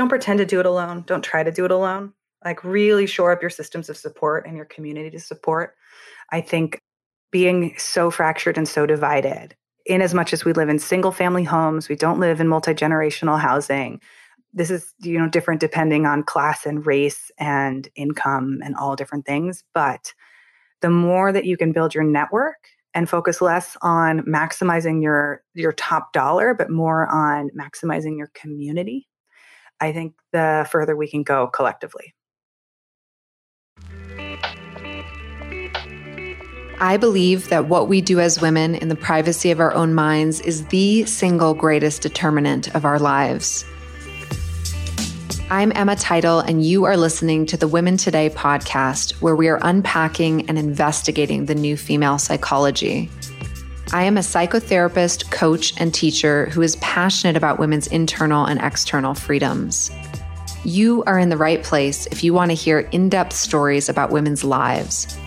don't pretend to do it alone. Don't try to do it alone. Like, really shore up your systems of support and your community to support. I think being so fractured and so divided, in as much as we live in single family homes, we don't live in multi generational housing. This is, you know, different depending on class and race and income and all different things. But the more that you can build your network and focus less on maximizing your your top dollar but more on maximizing your community i think the further we can go collectively I believe that what we do as women in the privacy of our own minds is the single greatest determinant of our lives. I'm Emma Title, and you are listening to the Women Today podcast, where we are unpacking and investigating the new female psychology. I am a psychotherapist, coach, and teacher who is passionate about women's internal and external freedoms. You are in the right place if you want to hear in depth stories about women's lives.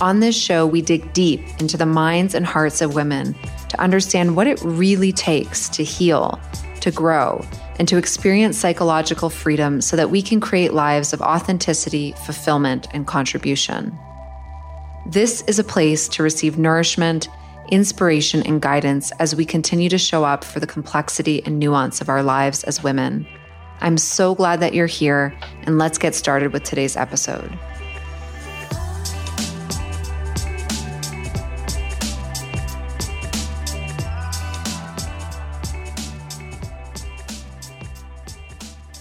On this show, we dig deep into the minds and hearts of women to understand what it really takes to heal, to grow, and to experience psychological freedom so that we can create lives of authenticity, fulfillment, and contribution. This is a place to receive nourishment, inspiration, and guidance as we continue to show up for the complexity and nuance of our lives as women. I'm so glad that you're here, and let's get started with today's episode.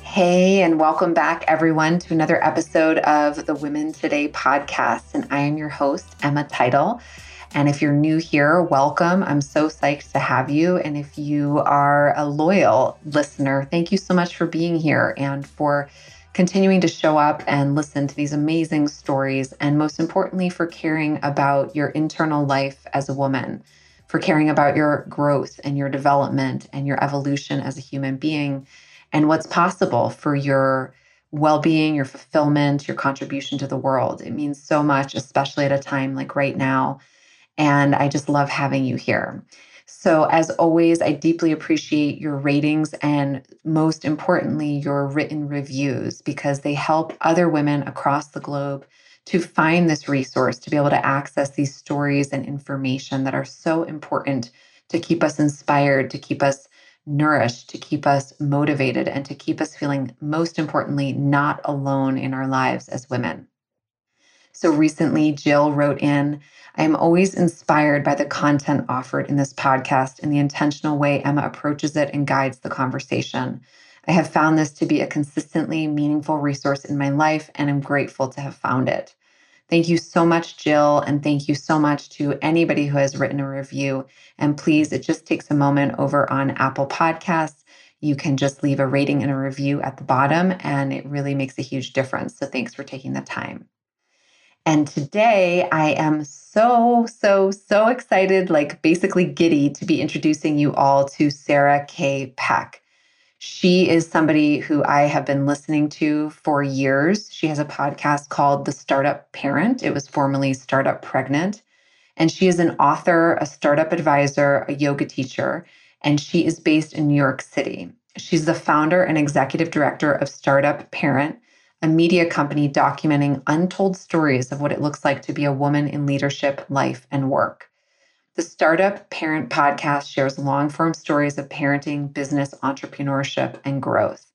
Hey, and welcome back, everyone, to another episode of the Women Today podcast. And I am your host, Emma Title. And if you're new here, welcome. I'm so psyched to have you. And if you are a loyal listener, thank you so much for being here and for continuing to show up and listen to these amazing stories. And most importantly, for caring about your internal life as a woman, for caring about your growth and your development and your evolution as a human being and what's possible for your well being, your fulfillment, your contribution to the world. It means so much, especially at a time like right now. And I just love having you here. So, as always, I deeply appreciate your ratings and most importantly, your written reviews because they help other women across the globe to find this resource, to be able to access these stories and information that are so important to keep us inspired, to keep us nourished, to keep us motivated, and to keep us feeling, most importantly, not alone in our lives as women. So recently, Jill wrote in I am always inspired by the content offered in this podcast and the intentional way Emma approaches it and guides the conversation. I have found this to be a consistently meaningful resource in my life and I'm grateful to have found it. Thank you so much, Jill. And thank you so much to anybody who has written a review. And please, it just takes a moment over on Apple Podcasts. You can just leave a rating and a review at the bottom, and it really makes a huge difference. So thanks for taking the time. And today I am so, so, so excited, like basically giddy to be introducing you all to Sarah K. Peck. She is somebody who I have been listening to for years. She has a podcast called The Startup Parent. It was formerly Startup Pregnant. And she is an author, a startup advisor, a yoga teacher, and she is based in New York City. She's the founder and executive director of Startup Parent, a media company documenting untold stories of what it looks like to be a woman in leadership, life, and work. The Startup Parent podcast shares long form stories of parenting, business, entrepreneurship, and growth.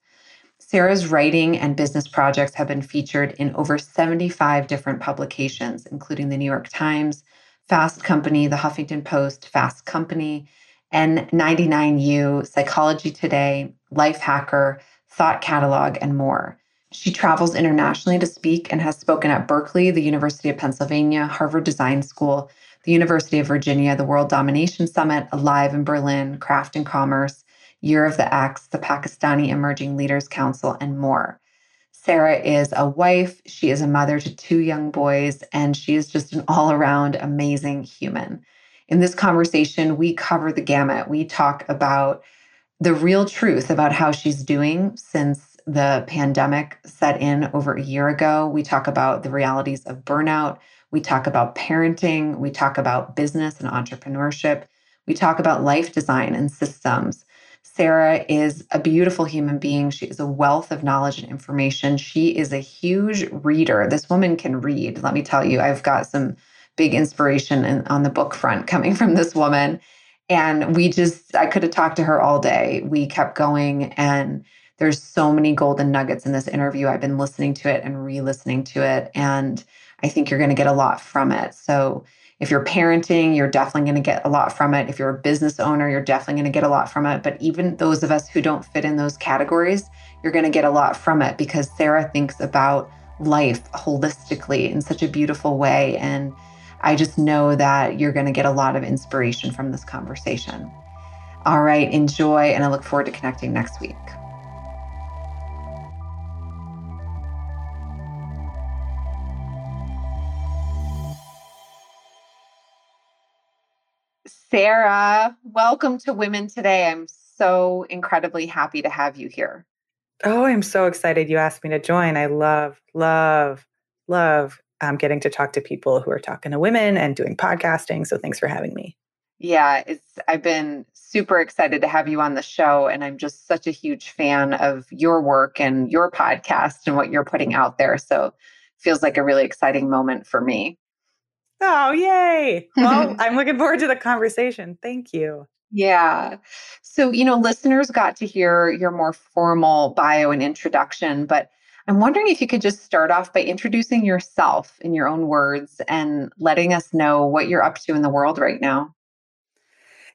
Sarah's writing and business projects have been featured in over 75 different publications, including the New York Times, Fast Company, the Huffington Post, Fast Company, N99U, Psychology Today, Life Hacker, Thought Catalog, and more. She travels internationally to speak and has spoken at Berkeley, the University of Pennsylvania, Harvard Design School, the University of Virginia, the World Domination Summit, Alive in Berlin, Craft and Commerce, Year of the X, the Pakistani Emerging Leaders Council, and more. Sarah is a wife, she is a mother to two young boys, and she is just an all around amazing human. In this conversation, we cover the gamut. We talk about the real truth about how she's doing since the pandemic set in over a year ago. We talk about the realities of burnout. We talk about parenting, we talk about business and entrepreneurship, we talk about life design and systems. Sarah is a beautiful human being. She is a wealth of knowledge and information. She is a huge reader. This woman can read. Let me tell you, I've got some big inspiration in, on the book front coming from this woman. And we just, I could have talked to her all day. We kept going, and there's so many golden nuggets in this interview. I've been listening to it and re listening to it. And I think you're going to get a lot from it. So, if you're parenting, you're definitely going to get a lot from it. If you're a business owner, you're definitely going to get a lot from it. But even those of us who don't fit in those categories, you're going to get a lot from it because Sarah thinks about life holistically in such a beautiful way. And I just know that you're going to get a lot of inspiration from this conversation. All right, enjoy, and I look forward to connecting next week. Sarah, welcome to Women Today. I'm so incredibly happy to have you here. Oh, I'm so excited you asked me to join. I love, love, love um, getting to talk to people who are talking to women and doing podcasting. So thanks for having me. Yeah, it's I've been super excited to have you on the show and I'm just such a huge fan of your work and your podcast and what you're putting out there. So feels like a really exciting moment for me. Oh, yay. Well, I'm looking forward to the conversation. Thank you. Yeah. So, you know, listeners got to hear your more formal bio and introduction, but I'm wondering if you could just start off by introducing yourself in your own words and letting us know what you're up to in the world right now.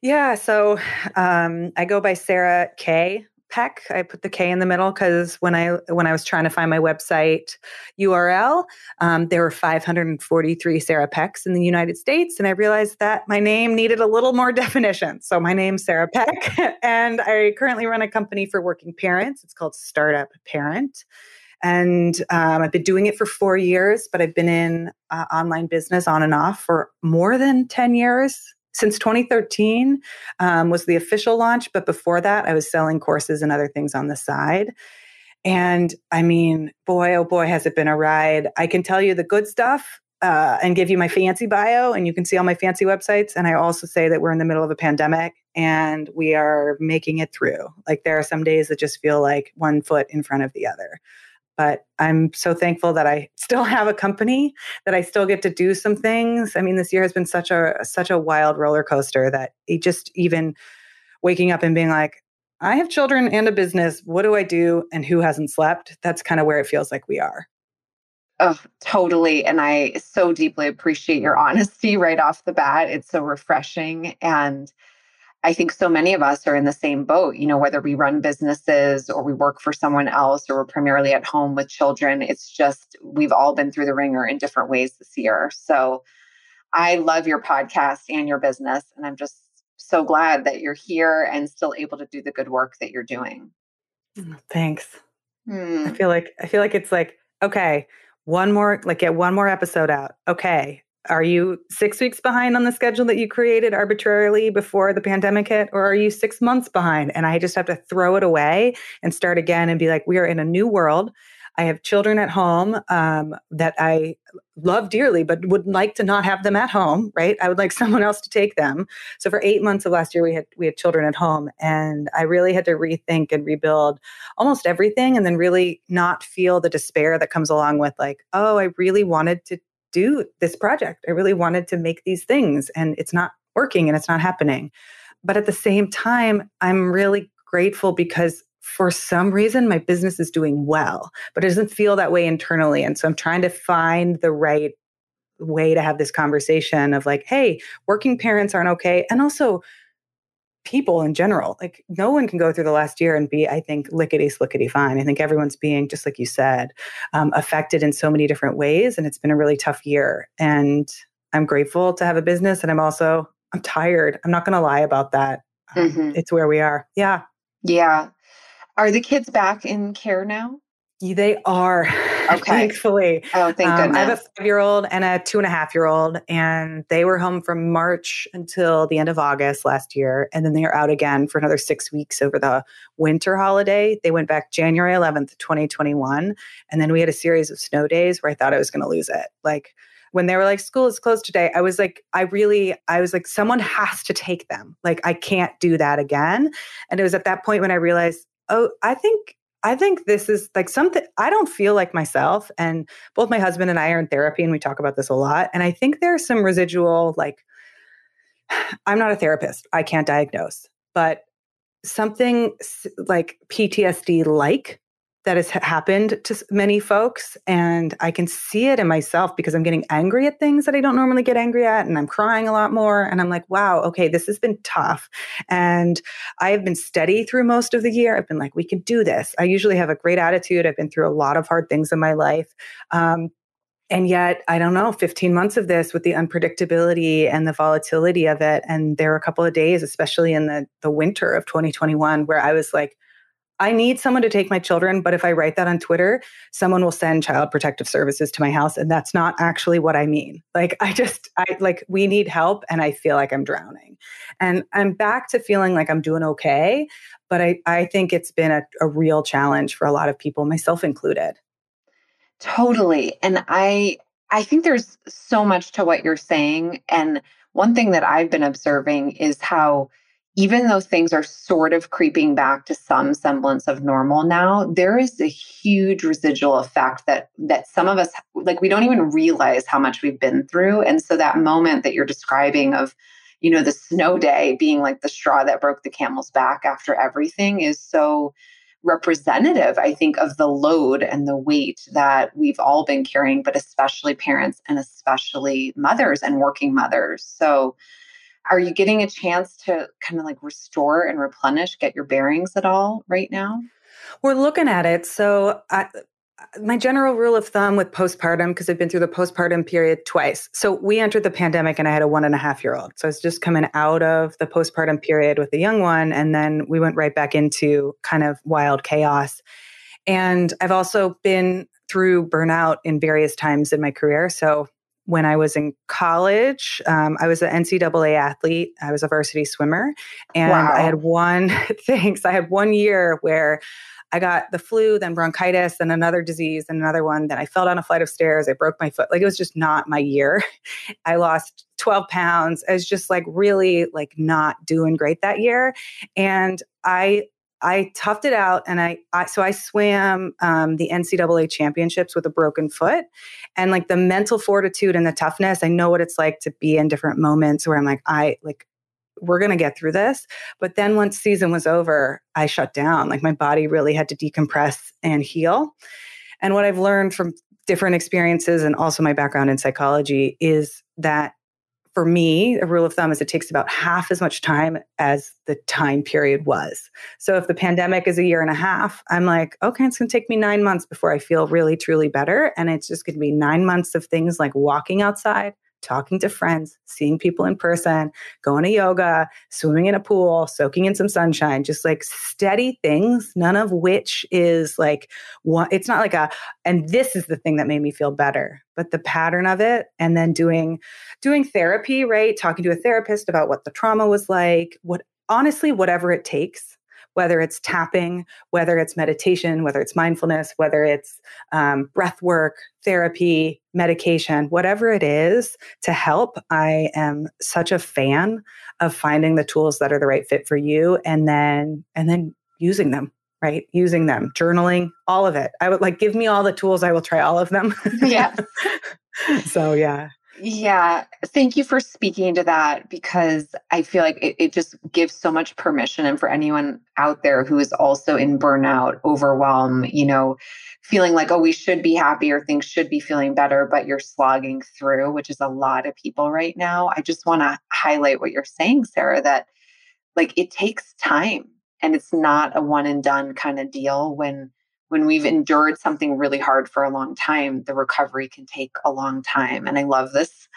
Yeah. So um, I go by Sarah K Peck. I put the K in the middle because when I when I was trying to find my website URL, um, there were 543 Sarah Pecks in the United States, and I realized that my name needed a little more definition. So my name's Sarah Peck, and I currently run a company for working parents. It's called Startup Parent. And um, I've been doing it for four years, but I've been in uh, online business on and off for more than 10 years since 2013 um, was the official launch but before that i was selling courses and other things on the side. And i mean boy oh boy has it been a ride. I can tell you the good stuff uh, and give you my fancy bio and you can see all my fancy websites. And i also say that we're in the middle of a pandemic and we are making it through. Like there are some days that just feel like one foot in front of the other but I'm so thankful that I still have a company that I still get to do some things. I mean, this year has been such a such a wild roller coaster that it just even waking up and being like, I have children and a business. What do I do? And who hasn't slept? That's kind of where it feels like we are. Oh, totally. And I so deeply appreciate your honesty right off the bat. It's so refreshing. And I think so many of us are in the same boat, you know, whether we run businesses or we work for someone else or we're primarily at home with children. It's just, we've all been through the ringer in different ways this year. So I love your podcast and your business. And I'm just so glad that you're here and still able to do the good work that you're doing. Mm, thanks. Hmm. I feel like, I feel like it's like, okay, one more, like get one more episode out. Okay, are you six weeks behind on the schedule that you created arbitrarily before the pandemic hit or are you six months behind? And i just have to throw it away and start again and be like we are in a new world. I have children at home um, that i love dearly but would like to not have them at home right? I would like someone else to take them. So for eight months of last year we had we had children at home and i really had to rethink and rebuild almost everything and then really not feel the despair that comes along with like oh i really wanted to do this project. I really wanted to make these things and it's not working and it's not happening. But at the same time, I'm really grateful because for some reason my business is doing well, but it doesn't feel that way internally. And so I'm trying to find the right way to have this conversation of like, hey, working parents aren't okay. And also, people in general. Like no one can go through the last year and be, I think, lickety slickety fine. I think everyone's being, just like you said, um, affected in so many different ways. And it's been a really tough year. And I'm grateful to have a business. And I'm also, I'm tired. I'm not going to lie about that. Um, mm-hmm. It's where we are. Yeah. Yeah. Are the kids back in care now? They are, okay. thankfully. Oh, thank um, I have a five year old and a two and a half year old, and they were home from March until the end of August last year. And then they are out again for another six weeks over the winter holiday. They went back January 11th, 2021. And then we had a series of snow days where I thought I was going to lose it. Like, when they were like, school is closed today, I was like, I really, I was like, someone has to take them. Like, I can't do that again. And it was at that point when I realized, oh, I think I think this is like something I don't feel like myself. And both my husband and I are in therapy and we talk about this a lot. And I think there's some residual, like, I'm not a therapist, I can't diagnose, but something like PTSD like that has happened to many folks. And I can see it in myself because I'm getting angry at things that I don't normally get angry at. And I'm crying a lot more. And I'm like, wow, okay, this has been tough. And I have been steady through most of the year. I've been like, we can do this. I usually have a great attitude. I've been through a lot of hard things in my life. Um, and yet i don't know 15 months of this with the unpredictability and the volatility of it and there were a couple of days especially in the the winter of 2021 where i was like I need someone to take my children, but if I write that on Twitter, someone will send child protective services to my house and that's not actually what I mean. Like I just I like we need help and I feel like I'm drowning. And I'm back to feeling like I'm doing okay, but I I think it's been a, a real challenge for a lot of people, myself included. Totally. And I I think there's so much to what you're saying and one thing that I've been observing is how even though things are sort of creeping back to some semblance of normal now there is a huge residual effect that that some of us like we don't even realize how much we've been through. And so that moment that you're describing of you know the snow day being like the straw that broke the camel's back after everything is so representative i think of the load and the weight that we've all been carrying but especially parents and especially mothers and working mothers. So are you getting a chance to kind of like restore and replenish, get your bearings at all right now? We're looking at it. So, I, uh, my general rule of thumb with postpartum, because I've been through the postpartum period twice. So, we entered the pandemic and I had a one and a half year old. So, I was just coming out of the postpartum period with the young one. And then we went right back into kind of wild chaos. And I've also been through burnout in various times in my career. So, when I was in college. Um, I was an NCAA athlete. I was a varsity swimmer, and wow. I had one. thanks. I had one year where I got the flu, then bronchitis, then another disease, and another one. Then I fell down a flight of stairs. I broke my foot. Like it was just not my year. I lost 12 pounds. I was just like really like not doing great that year. And I I toughed it out and I, I so I swam um, the NCAA championships with a broken foot and like the mental fortitude and the toughness. I know what it's like to be in different moments where I'm like, I like, we're going to get through this. But then once season was over, I shut down. Like my body really had to decompress and heal. And what I've learned from different experiences and also my background in psychology is that for me, a rule of thumb is it takes about half as much time as the time period was. So if the pandemic is a year and a half, I'm like, okay, it's going to take me nine months before I feel really, truly better. And it's just going to be nine months of things like walking outside, talking to friends, seeing people in person, going to yoga, swimming in a pool, soaking in some sunshine, just like steady things, none of which is like one, it's not like a, and this is the thing that made me feel better, but the pattern of it. And then doing, doing therapy, right? Talking to a therapist about what the trauma was like, what honestly, whatever it takes whether it's tapping, whether it's meditation, whether it's mindfulness, whether it's um, breath work, therapy, medication, whatever it is to help. I am such a fan of finding the tools that are the right fit for you and then and then using them right? Using them journaling all of it. I would like give me all the tools i will try all of them. Yeah. So yeah yeah, thank you for speaking to that because I feel like it, it, just gives so much permission. And for anyone out there who is also in burnout, overwhelm, you know, feeling like, oh, we should be happy or things should be feeling better, but you're slogging through, which is a lot of people right now. I just want to highlight what you're saying, Sarah, that like it takes time and it's not a one and done kind of deal when when we've endured something really hard for a long time, the recovery can take a long time. And I love this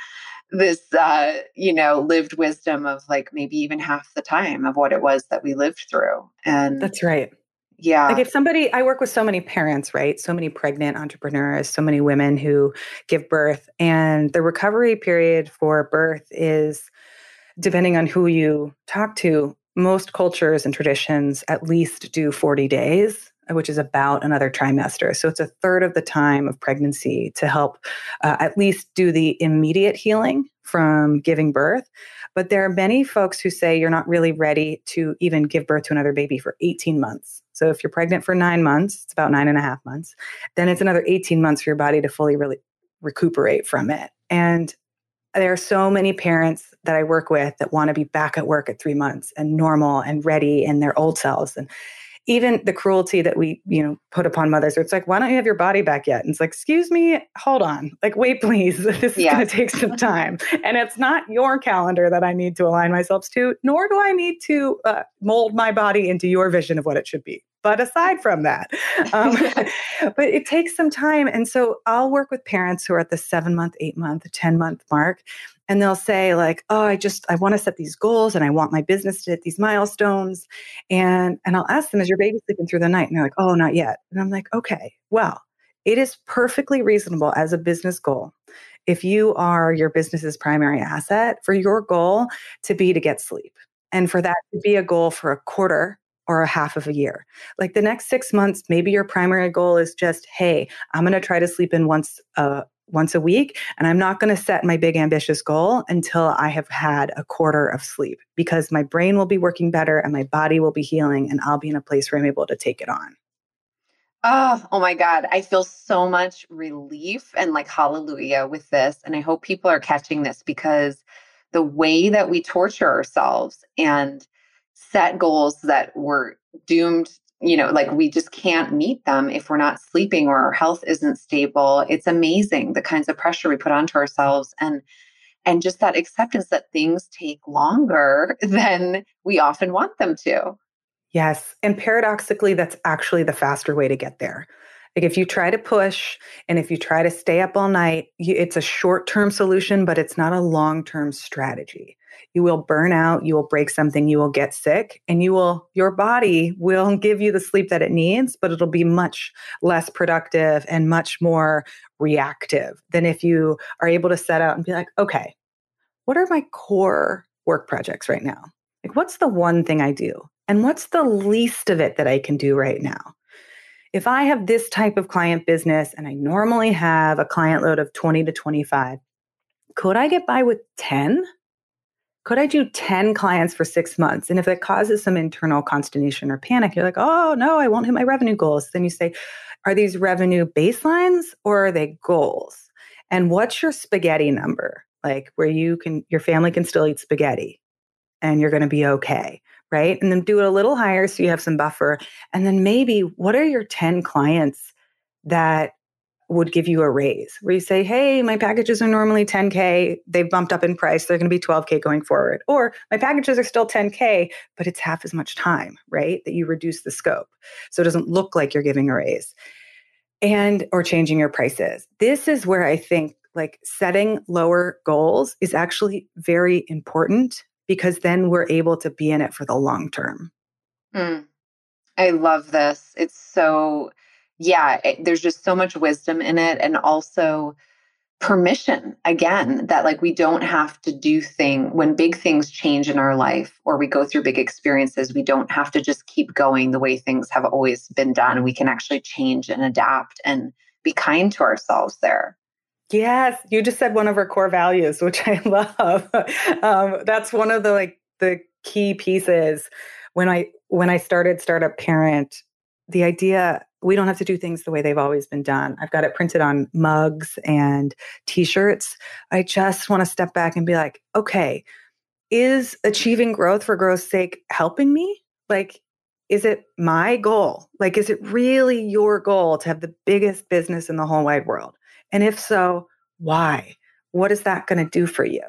this uh, you know lived wisdom of like maybe even half the time of what it was that we lived through. And that's right. Yeah. like if somebody i work with so many parents right? So many pregnant entrepreneurs so many women who give birth. And the recovery period for birth is depending on who you talk to most cultures and traditions at least do 40 days which is about another trimester. So it's a third of the time of pregnancy to help uh, at least do the immediate healing from giving birth. But there are many folks who say you're not really ready to even give birth to another baby for 18 months. So if you're pregnant for nine months, it's about nine and a half months, then it's another 18 months for your body to fully really recuperate from it. And there are so many parents that I work with that want to be back at work at three months and normal and ready in their old selves. And even the cruelty that we, you know, put upon mothers, it's like, why don't you have your body back yet? And it's like, excuse me, hold on. Like, wait, please. This is yeah. going to take some time. and it's not your calendar that I need to align myself to, nor do I need to uh, mold my body into your vision of what it should be. But aside from that, um, but it takes some time. And so I'll work with parents who are at the seven month, eight month, 10 month mark and they'll say like oh i just i want to set these goals and i want my business to hit these milestones. And and i'll ask them is your baby sleeping through the night? And they're like oh not yet. And i'm like okay well it is perfectly reasonable as a business goal if you are your business's primary asset for your goal to be to get sleep and for that to be a goal for a quarter or a half of a year. Like the next six months, maybe your primary goal is just, hey, I'm going to try to sleep in once a, once a week. And I'm not going to set my big ambitious goal until I have had a quarter of sleep because my brain will be working better and my body will be healing and I'll be in a place where I'm able to take it on. Oh, oh my God. I feel so much relief and like hallelujah with this. And I hope people are catching this because the way that we torture ourselves and set goals that we're doomed you know, like we just can't meet them if we're not sleeping or our health isn't stable. It's amazing the kinds of pressure we put onto ourselves and and just that acceptance that things take longer than we often want them to. Yes. And paradoxically, that's actually the faster way to get there. Like if you try to push and if you try to stay up all night, it's a short term solution, but it's not a long term strategy. You will burn out, you will break something, you will get sick, and you will, your body will give you the sleep that it needs, but it'll be much less productive and much more reactive than if you are able to set out and be like, okay, what are my core work projects right now? Like, what's the one thing I do? And what's the least of it that I can do right now? if I have this type of client business and I normally have a client load of 20 to 25, could I get by with 10? Could I do 10 clients for six months? And if it causes some internal consternation or panic, you're like, oh no, I won't hit my revenue goals. Then you say, are these revenue baselines or are they goals? And what's your spaghetti number? Like where you can, your family can still eat spaghetti and you're going to be okay right? And then do it a little higher so you have some buffer. And then maybe what are your 10 clients that would give you a raise where you say, hey, my packages are normally 10K. They've bumped up in price. They're going to be 12K going forward. Or my packages are still 10K, but it's half as much time, right? That you reduce the scope. So it doesn't look like you're giving a raise and or changing your prices. This is where I think like setting lower goals is actually very important because then we're able to be in it for the long term. Mm. I love this. It's so, yeah, it, there's just so much wisdom in it. And also, permission again that like we don't have to do thing when big things change in our life or we go through big experiences we don't have to just keep going the way things have always been done we can actually change and adapt and be kind to ourselves there Yes, you just said one of our core values, which I love. um, that's one of the like the key pieces when I when I started Startup Parent. The idea we don't have to do things the way they've always been done. I've got it printed on mugs and T-shirts. I just want to step back and be like, okay, is achieving growth for growth's sake helping me? Like, is it my goal? Like, is it really your goal to have the biggest business in the whole wide world? And if so, why? What is that going to do for you?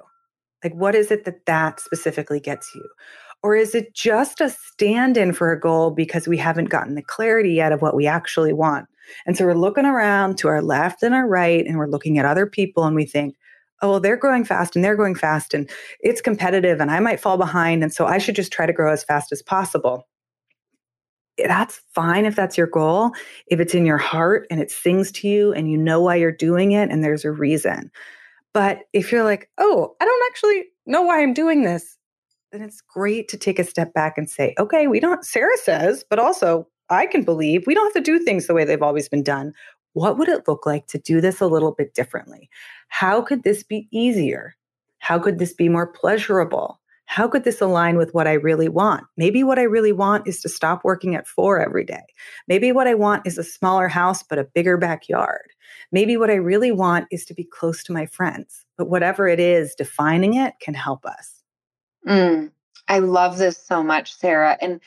Like, what is it that that specifically gets you? Or is it just a stand in for a goal because we haven't gotten the clarity yet of what we actually want? And so we're looking around to our left and our right, and we're looking at other people and we think, oh, well, they're growing fast and they're going fast and it's competitive and I might fall behind. And so I should just try to grow as fast as possible eh, that's fine if that's your goal. If it's in your heart and it sings to you and you know why you're doing it and there's a reason. But if you're like, oh, I don't actually know why I'm doing this, then it's great to take a step back and say, okay, we don't, Sarah says, but also I can believe we don't have to do things the way they've always been done. What would it look like to do this a little bit differently? How could this be easier? How could this be more pleasurable? How could this align with what I really want? Maybe what I really want is to stop working at four every day. Maybe what I want is a smaller house, but a bigger backyard. Maybe what I really want is to be close to my friends. But whatever it is, defining it can help us. Mm, I love this so much, Sarah. And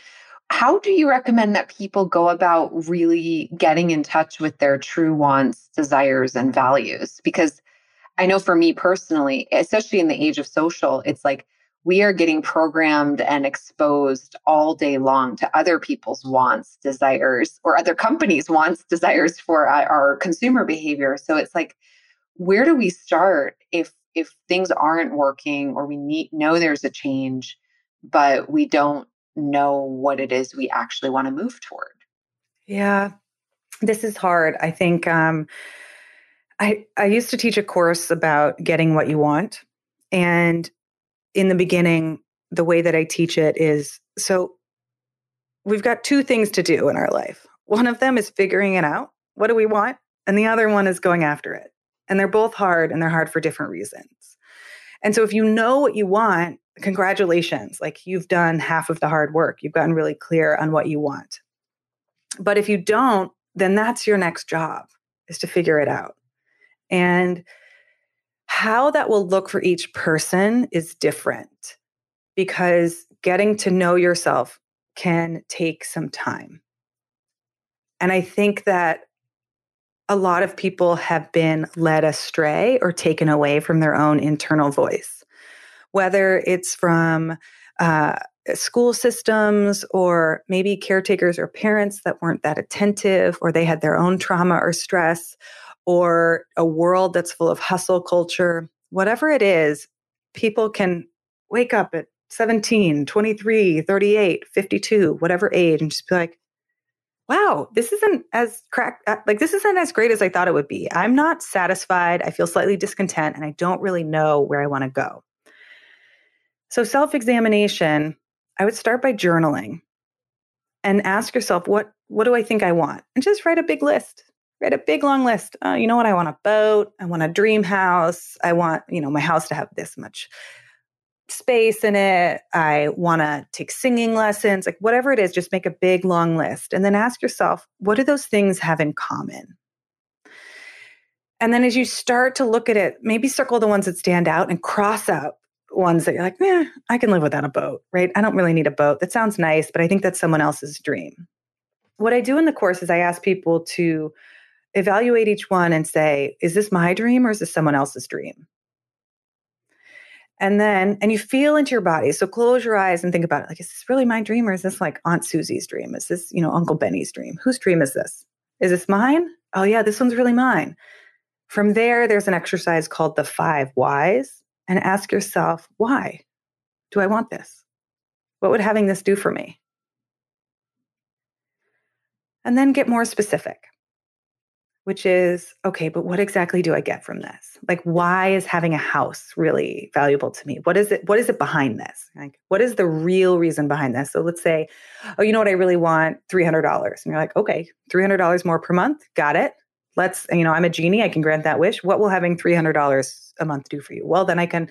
how do you recommend that people go about really getting in touch with their true wants, desires, and values? Because I know for me personally, especially in the age of social, it's like we are getting programmed and exposed all day long to other people's wants, desires, or other companies' wants, desires for uh, our consumer behavior. So it's like, where do we start if if things aren't working or we need know there's a change, but we don't know what it is we actually want to move toward? Yeah, this is hard. I think um, I I used to teach a course about getting what you want, and in the beginning, the way that I teach it is so we've got two things to do in our life. One of them is figuring it out. What do we want? And the other one is going after it. And they're both hard and they're hard for different reasons. And so if you know what you want, congratulations. Like you've done half of the hard work. You've gotten really clear on what you want. But if you don't, then that's your next job is to figure it out. And how that will look for each person is different because getting to know yourself can take some time. And I think that a lot of people have been led astray or taken away from their own internal voice, whether it's from uh, school systems or maybe caretakers or parents that weren't that attentive or they had their own trauma or stress or a world that's full of hustle culture, whatever it is, people can wake up at 17, 23, 38, 52, whatever age, and just be like, wow, this isn't as crack uh, like this isn't as great as I thought it would be. I'm not satisfied. I feel slightly discontent and I don't really know where I want to go. So self-examination, I would start by journaling and ask yourself what what do I think I want? And just write a big list write a big long list. Uh, you know what? I want a boat. I want a dream house. I want, you know, my house to have this much space in it. I want to take singing lessons, like whatever it is, just make a big long list. And then ask yourself, what do those things have in common? And then as you start to look at it, maybe circle the ones that stand out and cross out ones that you're like, man, I can live without a boat, right? I don't really need a boat. That sounds nice, but I think that's someone else's dream. What I do in the course is I ask people to evaluate each one and say, is this my dream or is this someone else's dream? And then, and you feel into your body. So close your eyes and think about it. Like, is this really my dream or is this like Aunt Susie's dream? Is this, you know, Uncle Benny's dream? Whose dream is this? Is this mine? Oh, yeah, this one's really mine. From there, there's an exercise called the five whys and ask yourself, why do I want this? What would having this do for me? And then get more specific which is okay, but what exactly do I get from this? Like, why is having a house really valuable to me? What is it? What is it behind this? Like, what is the real reason behind this? So let's say, oh, you know what? I really want $300. And you're like, okay, $300 more per month. Got it. Let's, you know, I'm a genie. I can grant that wish. What will having $300 a month do for you? Well, then I can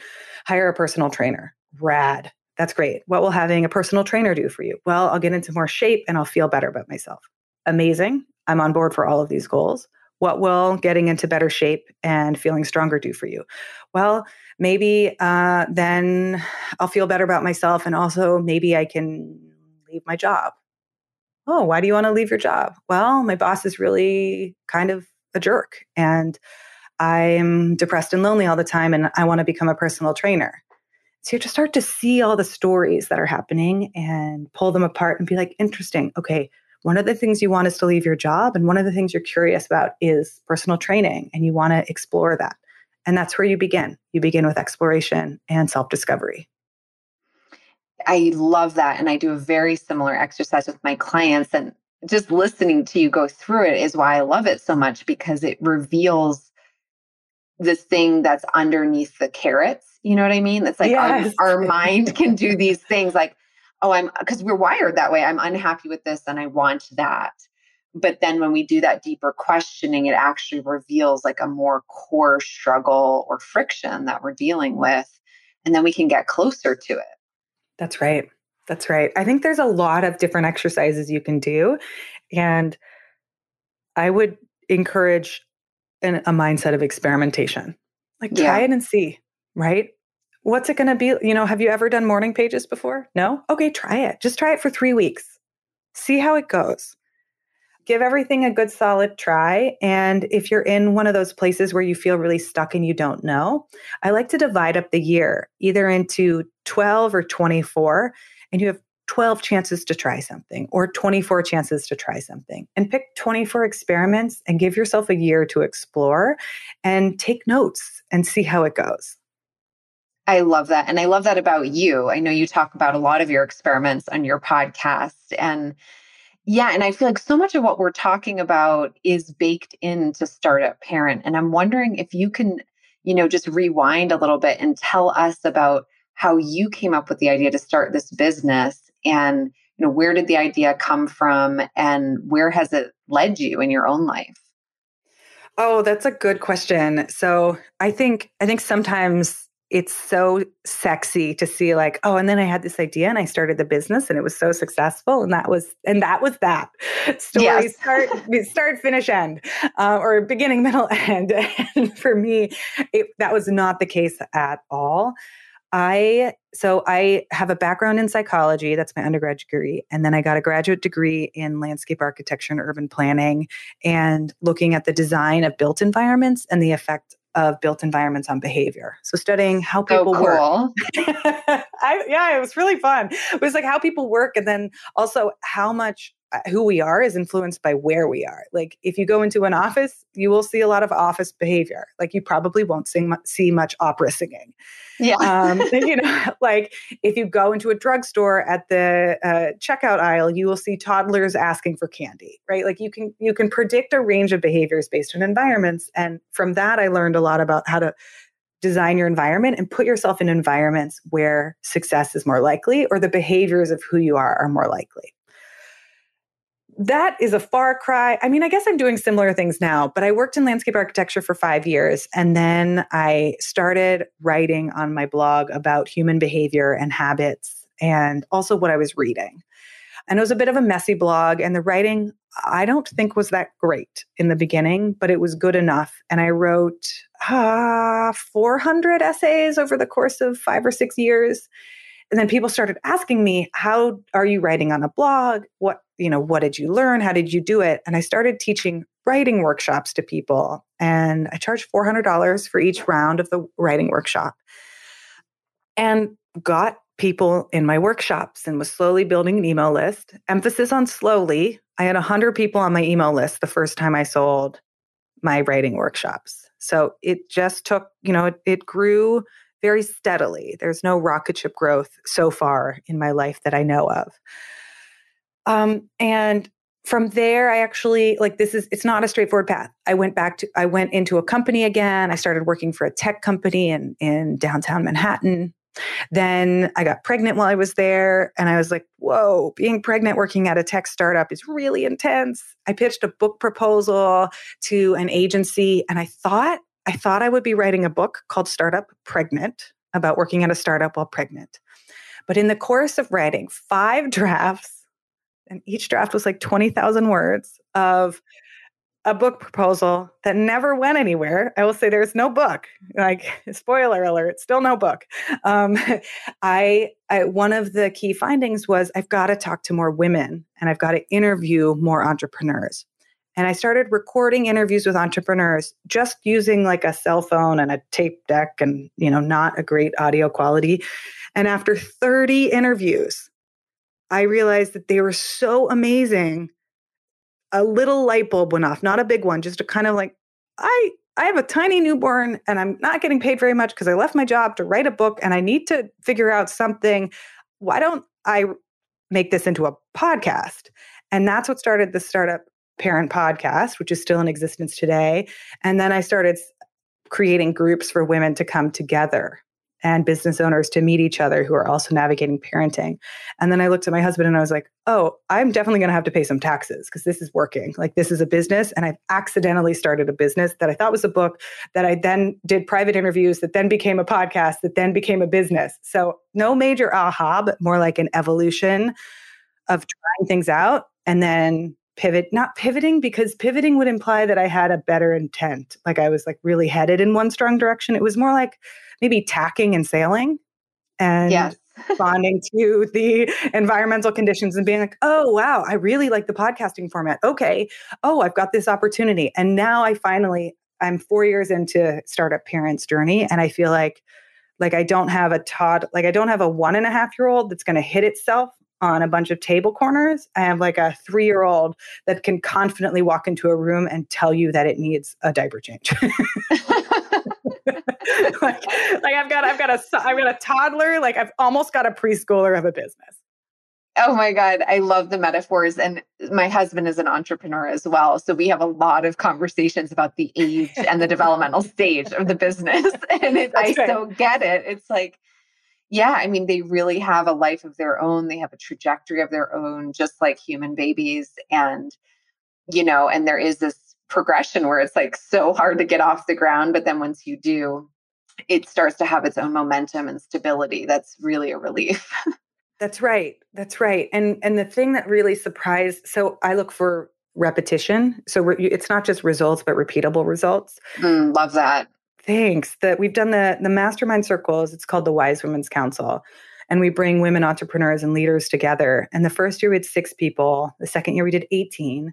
hire a personal trainer. Rad. That's great. What will having a personal trainer do for you? Well, I'll get into more shape and I'll feel better about myself. Amazing. I'm on board for all of these goals. What will getting into better shape and feeling stronger do for you? Well, maybe uh, then I'll feel better about myself. And also, maybe I can leave my job. Oh, why do you want to leave your job? Well, my boss is really kind of a jerk. And I'm depressed and lonely all the time. And I want to become a personal trainer. So you just start to see all the stories that are happening and pull them apart and be like, interesting. Okay, one of the things you want is to leave your job. And one of the things you're curious about is personal training, and you want to explore that. And that's where you begin. You begin with exploration and self discovery. I love that. And I do a very similar exercise with my clients. And just listening to you go through it is why I love it so much because it reveals this thing that's underneath the carrots. You know what I mean? It's like yes. our, our mind can do these things like, oh, I'm because we're wired that way. I'm unhappy with this and I want that. But then when we do that deeper questioning, it actually reveals like a more core struggle or friction that we're dealing with. And then we can get closer to it. That's right. That's right. I think there's a lot of different exercises you can do. And I would encourage an, a mindset of experimentation. Like try yeah. it and see, right? What's it going to be? You know, have you ever done morning pages before? No? Okay, try it. Just try it for three weeks. See how it goes. Give everything a good solid try. And if you're in one of those places where you feel really stuck and you don't know, I like to divide up the year either into 12 or 24, and you have 12 chances to try something or 24 chances to try something and pick 24 experiments and give yourself a year to explore and take notes and see how it goes. I love that. And I love that about you. I know you talk about a lot of your experiments on your podcast. And yeah, and I feel like so much of what we're talking about is baked into Startup Parent. And I'm wondering if you can, you know, just rewind a little bit and tell us about how you came up with the idea to start this business and you know where did the idea come from and where has it led you in your own life oh that's a good question so i think i think sometimes it's so sexy to see like oh and then i had this idea and i started the business and it was so successful. And that was and that was that. Story yes. start start finish end uh, or beginning middle end. And for me it, that was not the case at all. I so I have a background in psychology, that's my undergraduate degree, and then I got a graduate degree in landscape architecture and urban planning and looking at the design of built environments and the effect of built environments on behavior. So studying how oh, people oh, cool. work. I, yeah, it was really fun. It was like how people work and then also how much who we are is influenced by where we are. Like if you go into an office, you will see a lot of office behavior. Like you probably won't sing, see much opera singing. Yeah. um, you know, like if you go into a drugstore at the uh, checkout aisle, you will see toddlers asking for candy, right? Like you can you can predict a range of behaviors based on environments, and from that I learned a lot about how to design your environment and put yourself in environments where success is more likely or the behaviors of who you are are more likely that is a far cry. I mean, I guess I'm doing similar things now, but I worked in landscape architecture for five years. And then I started writing on my blog about human behavior and habits and also what I was reading. And it was a bit of a messy blog, and the writing I don't think was that great in the beginning, but it was good enough. And I wrote uh, 400 essays over the course of five or six years. And then people started asking me, how are you writing on a blog? What, you know, what did you learn? How did you do it? And I started teaching writing workshops to people. And I charged $400 for each round of the writing workshop. And got people in my workshops and was slowly building an email list. Emphasis on slowly. I had 100 people on my email list the first time I sold my writing workshops. So it just took, you know, it, it grew very steadily. There's no rocket ship growth so far in my life that I know of. Um, and from there, I actually like this is it's not a straightforward path. I went back to I went into a company again. I started working for a tech company in in downtown Manhattan. Then I got pregnant while I was there, and I was like, whoa, being pregnant working at a tech startup is really intense. I pitched a book proposal to an agency, and I thought I thought I would be writing a book called Startup Pregnant about working at a startup while pregnant. But in the course of writing five drafts, and each draft was like 20,000 words of a book proposal that never went anywhere. I will say there's no book. Like spoiler alert, still no book. Um, I, I one of the key findings was I've got to talk to more women and I've got to interview more entrepreneurs. And I started recording interviews with entrepreneurs just using like a cell phone and a tape deck and, you know, not a great audio quality. And after 30 interviews, I realized that they were so amazing. A little light bulb went off, not a big one, just a kind of like, I I have a tiny newborn and I'm not getting paid very much because I left my job to write a book and I need to figure out something. Why don't I make this into a podcast? And that's what started the startup parent podcast, which is still in existence today. And then I started creating groups for women to come together and business owners to meet each other who are also navigating parenting. And then I looked at my husband and I was like, oh, I'm definitely going to have to pay some taxes because this is working. Like, this is a business. And I've accidentally started a business that I thought was a book that I then did private interviews that then became a podcast that then became a business. So, no major aha, but more like an evolution of trying things out and then pivot not pivoting because pivoting would imply that i had a better intent. Like i was like really headed in one strong direction. It was more like maybe tacking and sailing and yes. responding to the environmental conditions and being like oh wow i really like the podcasting format. Okay. Oh i've got this opportunity. And now i finally i'm four years into startup parents journey and i feel like like i don't have a todd like i don't have a one and a half year old that's going to hit itself on a bunch of table corners. I have like a three year old that can confidently walk into a room and tell you that it needs a diaper change. like, like I've got I've got a I've got a toddler, like I've almost got a preschooler of a business. Oh my God, I love the metaphors. And my husband is an entrepreneur as well. So we have a lot of conversations about the age and the developmental stage of the business. And it, I so get it. It's like, yeah, I mean, they really have a life of their own. They have a trajectory of their own, just like human babies. And, you know, and there is this progression where it's like so hard to get off the ground. But then once you do, it starts to have its own momentum and stability. That's really a relief. That's right. That's right. And and the thing that really surprised so I look for repetition. So re- it's not just results but repeatable results. Mm, love that. Thanks. That we've done the the mastermind circles. It's called the Wise Women's Council. And we bring women entrepreneurs and leaders together. And the first year we had six people. The second year we did 18.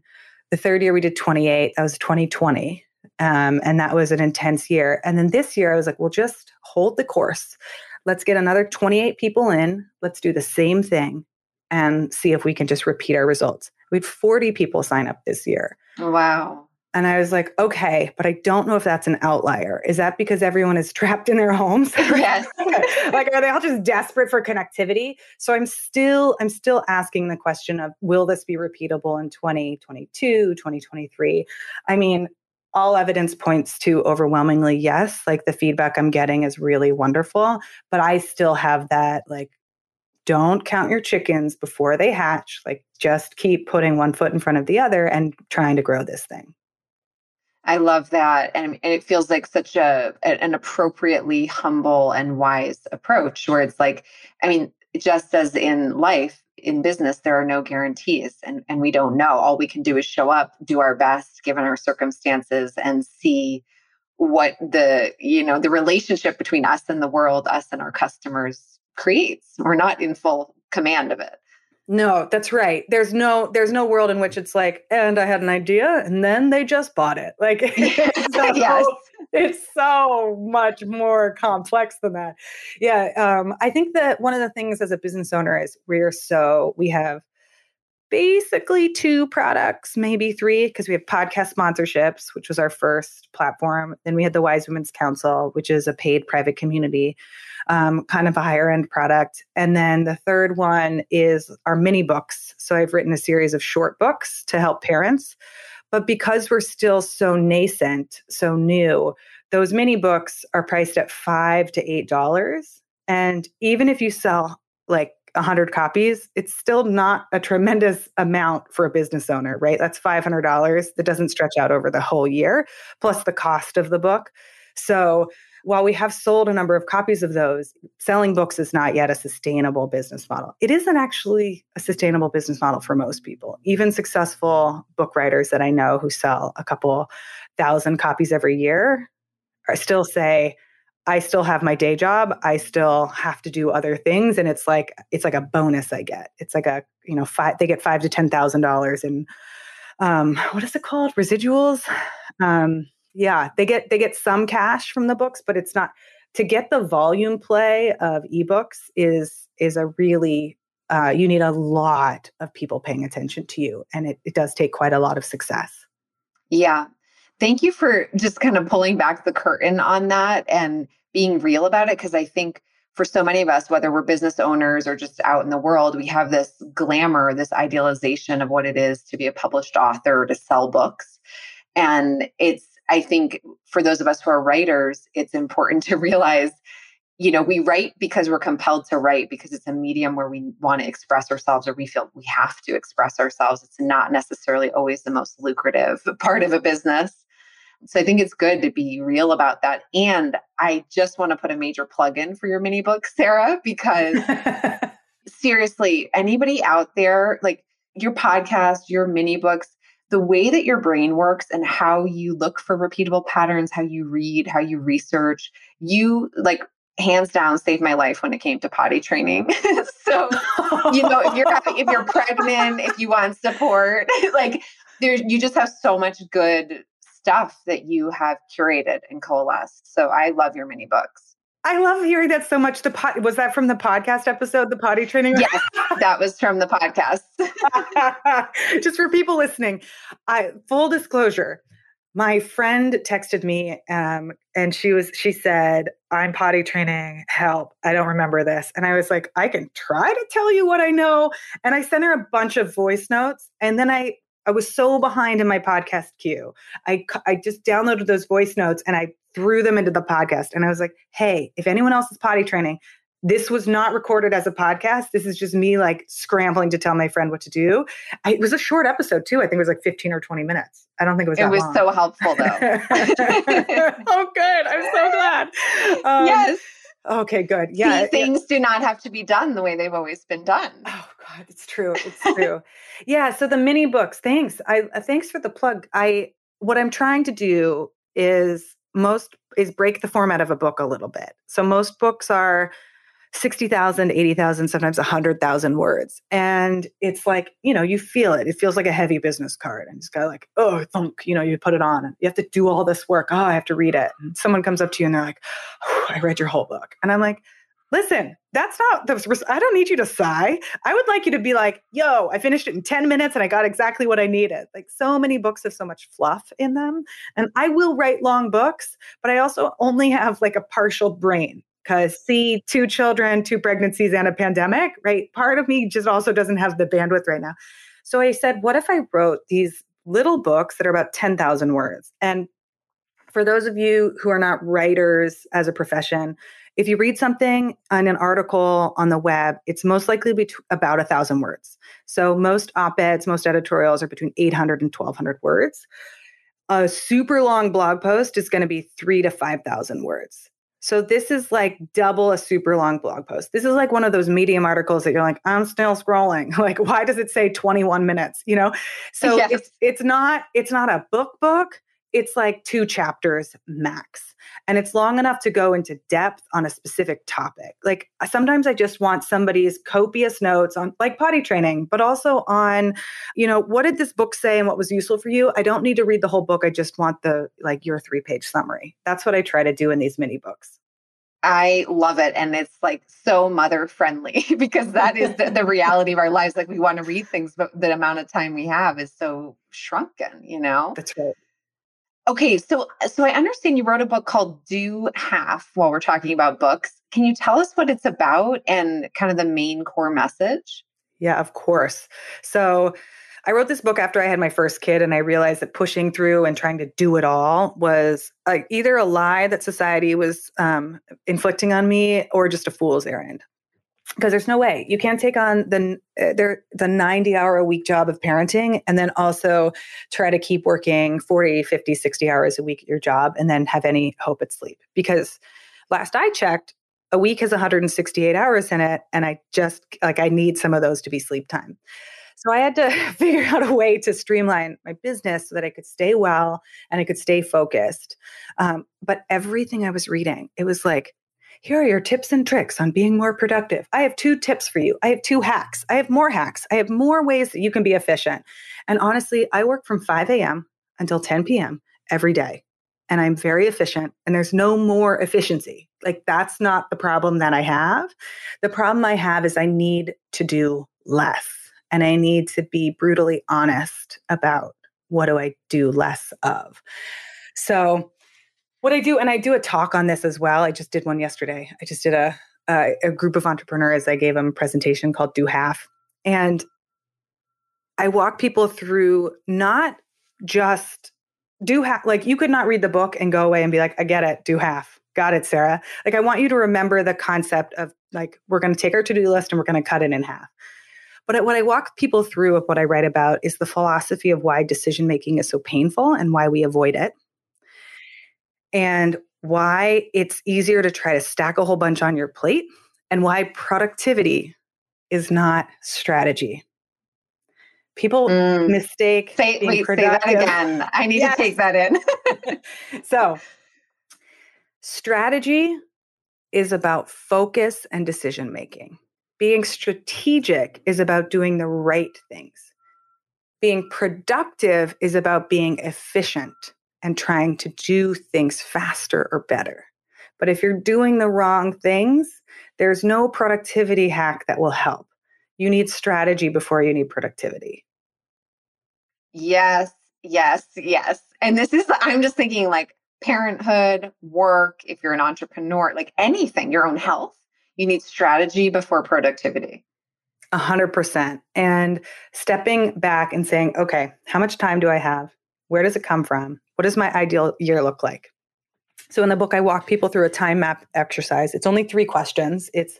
The third year we did 28. That was 2020. Um, and that was an intense year. And then this year I was like, well, just hold the course. Let's get another 28 people in. Let's do the same thing and see if we can just repeat our results. We had 40 people sign up this year. Wow. And I was like, okay, but I don't know if that's an outlier. Is that because everyone is trapped in their homes? Yes. like are they all just desperate for connectivity? So I'm still I'm still asking the question of will this be repeatable in 2022, 2023? I mean, all evidence points to overwhelmingly yes, like the feedback I'm getting is really wonderful, but I still have that like don't count your chickens before they hatch. Like just keep putting one foot in front of the other and trying to grow this thing. I love that. And, and it feels like such a an appropriately humble and wise approach where it's like, I mean, just as in life, in business, there are no guarantees and, and we don't know. All we can do is show up, do our best given our circumstances, and see what the, you know, the relationship between us and the world, us and our customers creates. We're not in full command of it. No, that's right. There's no there's no world in which it's like, and I had an idea and then they just bought it. Like it's, so, yes. it's so much more complex than that. Yeah. Um, I think that one of the things as a business owner is we're so we have basically two products, maybe three, because we have podcast sponsorships, which was our first platform. Then we had the Wise Women's Council, which is a paid private community um, kind of a higher end product. And then the third one is our mini books. So I've written a series of short books to help parents. But because we're still so nascent, so new, those mini books are priced at five to eight dollars. And even if you sell like 100 copies, it's still not a tremendous amount for a business owner, right? That's $500 that doesn't stretch out over the whole year, plus the cost of the book. So while we have sold a number of copies of those, selling books is not yet a sustainable business model. It isn't actually a sustainable business model for most people. Even successful book writers that I know who sell a couple thousand copies every year I still say, I still have my day job. I still have to do other things. And it's like, it's like a bonus I get. It's like a, you know, five, they get five to $10,000 in, um, what is it called? Residuals. Um, yeah, they get they get some cash from the books, but it's not to get the volume play of ebooks is is a really uh, you need a lot of people paying attention to you, and it, it does take quite a lot of success. Yeah, thank you for just kind of pulling back the curtain on that and being real about it because I think for so many of us, whether we're business owners or just out in the world, we have this glamour, this idealization of what it is to be a published author, to sell books. And it's I think for those of us who are writers, it's important to realize you know, we write because we're compelled to write because it's a medium where we want to express ourselves or we feel we have to express ourselves. It's not necessarily always the most lucrative part of a business. So I think it's good to be real about that. And I just want to put a major plug in for your mini book, Sarah, because seriously, anybody out there, like your podcast, your mini books, the way that your brain works and how you look for repeatable patterns, how you read, how you research, you like hands down saved my life when it came to potty training. so, you know, if you're if you're pregnant, if you want support, like there you just have so much good stuff that you have curated and coalesced. So I love your mini books. I love hearing that so much. The pot was that from the podcast episode, the potty training? Yes, that was from the podcast. Just for people listening, I full disclosure, my friend texted me um, and she was she said i'm potty training help i don't remember this. And i was like i can try to tell you what i know. And i sent her a bunch of voice notes and then i i was so behind in my podcast queue. I i just downloaded those voice notes and i threw them into the podcast and i was like hey if anyone else is potty training this was not recorded as a podcast. This is just me like scrambling to tell my friend what to do. I, it was a short episode too. I think it was like 15 or 20 minutes. I don't think it was. It was long. so helpful though. oh, good. I'm so glad. Um, yes. Okay, good. Yeah. See, things yeah. do not have to be done the way they've always been done. Oh God, it's true. It's true. yeah. So the mini books. Thanks. I uh, thanks for the plug. I what I'm trying to do is most is break the format of a book a little bit. So most books are 60,000, 80,000, sometimes 100,000 words. And it's like, you know, you feel it. It feels like a heavy business card. And it's got like, oh, thunk, you know, you put it on and you have to do all this work. Oh, I have to read it. And someone comes up to you and they're like, oh, I read your whole book. And I'm like, listen, that's not the, I don't need you to sigh. I would like you to be like, yo, I finished it in 10 minutes and I got exactly what I needed. Like so many books have so much fluff in them. And I will write long books, but I also only have like a partial brain because see two children two pregnancies and a pandemic right? Part of me just also doesn't have the bandwidth right now. So i said what if i wrote these little books that are about 10,000 words? And for those of you who are not writers as a profession if you read something on an article on the web it's most likely be about a thousand words. So most op-eds most editorials are between 800 and 1200 words. A super long blog post is going to be three to 5000 words so this is like double a super long blog post. This is like one of those medium articles that you're like, I'm still scrolling. Like, why does it say 21 minutes? You know? So yes. it's it's not it's not a book book it's like two chapters max. And it's long enough to go into depth on a specific topic. Like uh, sometimes I just want somebody's copious notes on like potty training, but also on, you know, what did this book say and what was useful for you? I don't need to read the whole book. I just want the like your three page summary. That's what I try to do in these mini books. I love it. And it's like so mother friendly because that is the, the, reality of our lives. Like we want to read things, but the amount of time we have is so shrunken, you know? That's right. Okay, so so I understand you wrote a book called Do Half while we're talking about books. Can you tell us what it's about and kind of the main core message? Yeah, of course. So I wrote this book after I had my first kid, and I realized that pushing through and trying to do it all was like either a lie that society was um, inflicting on me or just a fool's errand because there's no way. You can't take on the uh, the 90 hour a week job of parenting and then also try to keep working 40 50 60 hours a week at your job and then have any hope at sleep. Because last i checked a week has 168 hours in it and i just like i need some of those to be sleep time. So i had to figure out a way to streamline my business so that i could stay well and i could stay focused. Um, but everything i was reading it was like here are your tips and tricks on being more productive. I have two tips for you. I have two hacks. I have more hacks. I have more ways that you can be efficient. And honestly, I work from 5 a.m. until 10 p.m. every day. And I'm very efficient, and there's no more efficiency. Like, that's not the problem that I have. The problem I have is I need to do less, and I need to be brutally honest about what do I do less of. So, what I do, and I do a talk on this as well. I just did one yesterday. I just did a a, a group of entrepreneurs. I gave them a presentation called "Do Half," and I walk people through not just do half. Like you could not read the book and go away and be like, "I get it, do half." Got it, Sarah. Like, I want you to remember the concept of like, we're going to take our to do list and we're going to cut it in half. But what I walk people through of what I write about is the philosophy of why decision making is so painful and why we avoid it. And why it's easier to try to stack a whole bunch on your plate and why productivity is not strategy. People mm. mistake. Say, wait, productive. say that again. I need yes. to take that in. so, strategy is about focus and decision making. Being strategic is about doing the right things. Being productive is about being efficient and trying to do things faster or better. But if you're doing the wrong things, there's no productivity hack that will help. You need strategy before you need productivity. Yes, yes, yes. And this is, I'm just thinking like parenthood, work, if you're an entrepreneur, like anything, your own health, you need strategy before productivity. A hundred percent. And stepping back and saying, okay, how much time do I have? Where does it come from? What does my ideal year look like? So in the book, I walk people through a time map exercise. It's only three questions. It's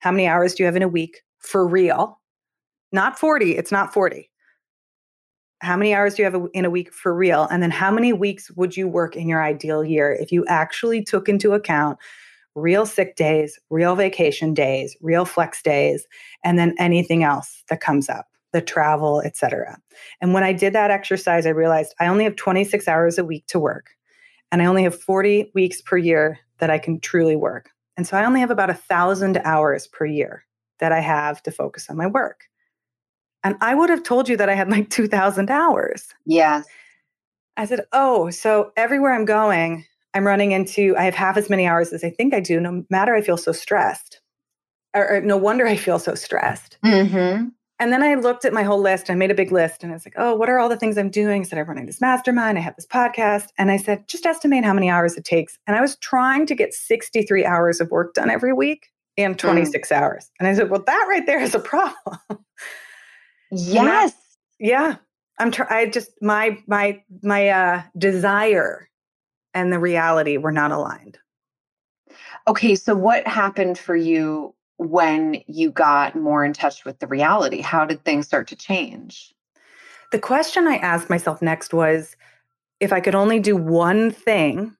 how many hours do you have in a week for real? Not 40. It's not 40. How many hours do you have in a week for real? And then how many weeks would you work in your ideal year if you actually took into account real sick days, real vacation days, real flex days, and then anything else that comes up? The travel, etc. And when I did that exercise, I realized I only have 26 hours a week to work, and I only have 40 weeks per year that I can truly work. And so I only have about a thousand hours per year that I have to focus on my work. And I would have told you that I had like 2,000 hours. Yes. I said, Oh, so everywhere I'm going, I'm running into, I have half as many hours as I think I do, no matter I feel so stressed. Or, or no wonder I feel so stressed. Mm-hmm. And then I looked at my whole list. I made a big list and I was like, oh, what are all the things I'm doing? I said, I'm running this mastermind. I have this podcast. And I said, just estimate how many hours it takes. And I was trying to get 63 hours of work done every week in 26 mm. hours. And I said, well, that right there is a problem. yes. yeah. I'm trying, I just, my, my, my uh, desire and the reality were not aligned. Okay. So what happened for you when you got more in touch with the reality? How did things start to change? The question I asked myself next was if I could only do one thing,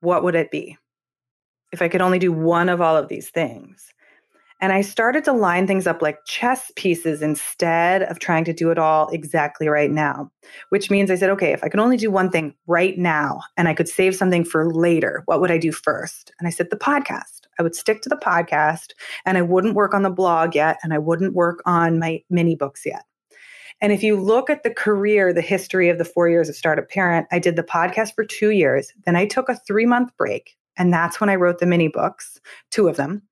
what would it be? If I could only do one of all of these things. And I started to line things up like chess pieces instead of trying to do it all exactly right now, which means I said, okay, if I could only do one thing right now and I could save something for later, what would I do first? And I said, the podcast. I would stick to the podcast and I wouldn't work on the blog yet and I wouldn't work on my mini books yet. And if you look at the career, the history of the four years of Startup Parent, I did the podcast for two years. Then I took a three month break. And that's when I wrote the mini books, two of them.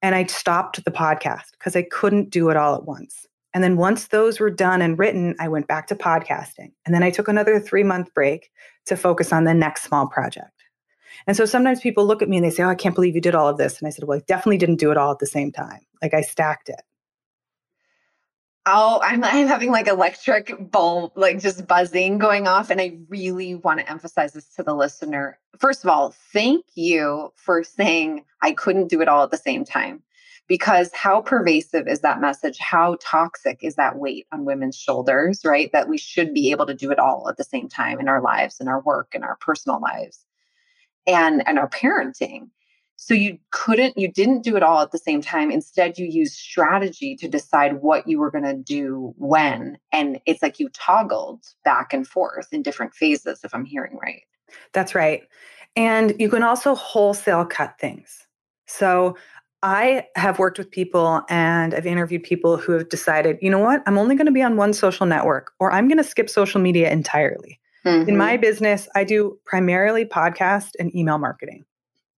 And I stopped the podcast because I couldn't do it all at once. And then once those were done and written, I went back to podcasting. And then I took another three month break to focus on the next small project. And so sometimes people look at me and they say, Oh, I can't believe you did all of this. And I said, Well, I definitely didn't do it all at the same time. Like I stacked it. Oh, I'm I'm having like electric bulb, like just buzzing going off. And I really want to emphasize this to the listener. First of all, thank you for saying I couldn't do it all at the same time. Because how pervasive is that message? How toxic is that weight on women's shoulders, right? That we should be able to do it all at the same time in our lives, in our work, in our personal lives and and our parenting. So you couldn't you didn't do it all at the same time. Instead you used strategy to decide what you were going to do when. And it's like you toggled back and forth in different phases if i'm hearing right. That's right. And you can also wholesale cut things. So I have worked with people and I've interviewed people who have decided, you know what, I'm only going to be on one social network or I'm going to skip social media entirely. Mm-hmm. In my business, I do primarily podcast and email marketing.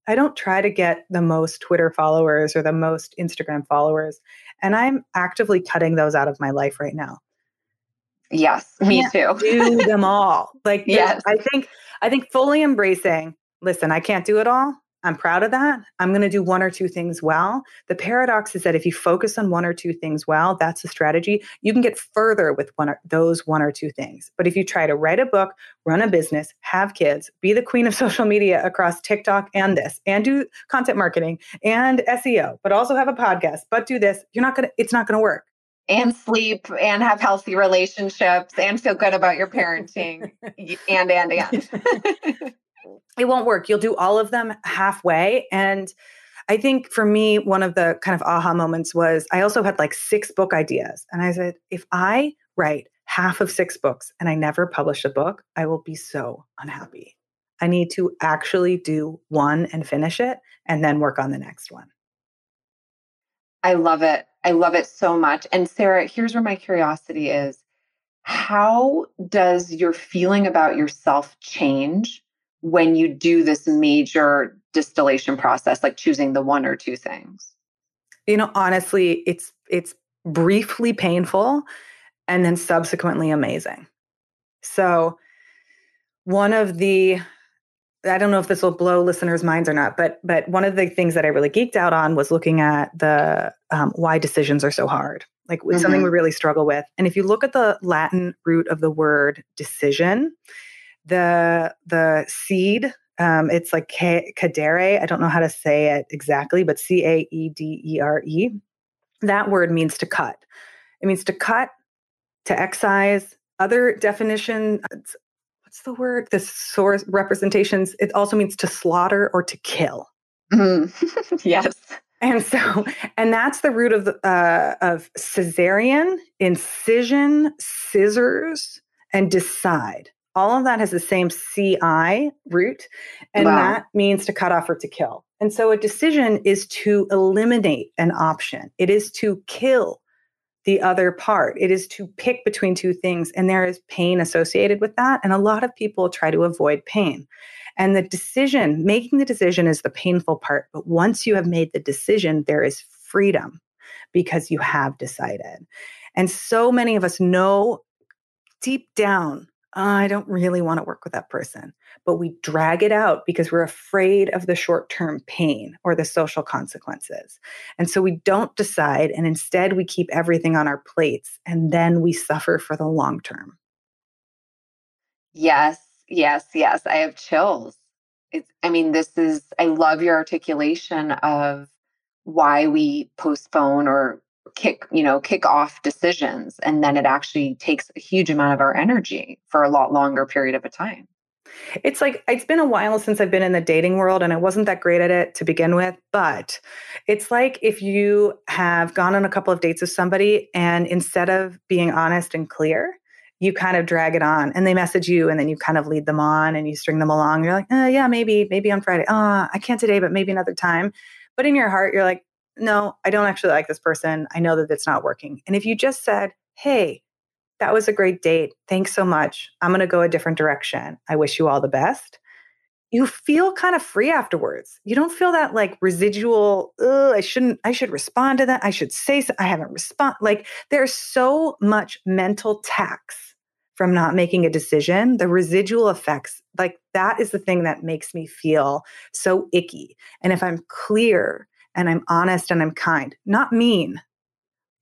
I don't try to get the most Twitter followers or the most Instagram followers. And I'm actively cutting those out of my life right now. Yes, me too. do them all. Like yes. I think I think fully embracing, listen, I can't do it all. I'm proud of that. I'm going to do one or two things well. The paradox is that if you focus on one or two things well, that's a strategy. You can get further with one or, those one or two things. But if you try to write a book, run a business, have kids, be the queen of social media across TikTok and this, and do content marketing and SEO, but also have a podcast, but do this, you're not going to, it's not going to work and sleep and have healthy relationships and feel good about your parenting and and and it won't work you'll do all of them halfway and i think for me one of the kind of aha moments was i also had like six book ideas and i said if i write half of six books and i never publish a book i will be so unhappy i need to actually do one and finish it and then work on the next one i love it I love it so much. And Sarah, here's where my curiosity is. How does your feeling about yourself change when you do this major distillation process, like choosing the one or two things? You know, honestly, it's it's briefly painful and then subsequently amazing. So one of the I don't know if this will blow listeners' minds or not, but but one of the things that I really geeked out on was looking at the um, why decisions are so hard. Like it's mm-hmm. something we really struggle with. And if you look at the Latin root of the word decision, the the seed, um, it's like cadere. I don't know how to say it exactly, but C A E D E R E. That word means to cut. It means to cut, to excise. Other definition, what's the word? The source representations. It also means to slaughter or to kill. Mm. yes. And so, and that's the root of the, uh, of cesarean, incision, scissors, and decide. All of that has the same ci root, and wow. that means to cut off or to kill. And so, a decision is to eliminate an option. It is to kill the other part. It is to pick between two things, and there is pain associated with that. And a lot of people try to avoid pain. And the decision, making the decision is the painful part. But once you have made the decision, there is freedom because you have decided. And so many of us know deep down I don't really want to work with that person. But we drag it out because we're afraid of the short term pain or the social consequences. And so we don't decide, and instead we keep everything on our plates, and then we suffer for the long term. Yes, yes, yes. I have chills. It's, I mean, this is, I love your articulation of why we postpone or kick you know kick off decisions and then it actually takes a huge amount of our energy for a lot longer period of a time it's like it's been a while since I've been in the dating world and I wasn't that great at it to begin with, but it's like if you have gone on a couple of dates with somebody and instead of being honest and clear, you kind of drag it on and they message you and then you kind of lead them on and you string them along. You're like, oh, yeah, maybe, maybe on Friday. Oh, I can't today, but maybe another time. But in your heart, you're like, no, I don't actually like this person. I know that it's not working. And if you just said, hey, that was a great date. Thanks so much. I'm going to go a different direction. I wish you all the best. You feel kind of free afterwards. You don't feel that like residual, I shouldn't, I should respond to that. I should say, so, I haven't respond. Like there's so much mental tax from not making a decision. The residual effects, like that is the thing that makes me feel so icky. And if I'm clear and I'm honest and I'm kind, not mean,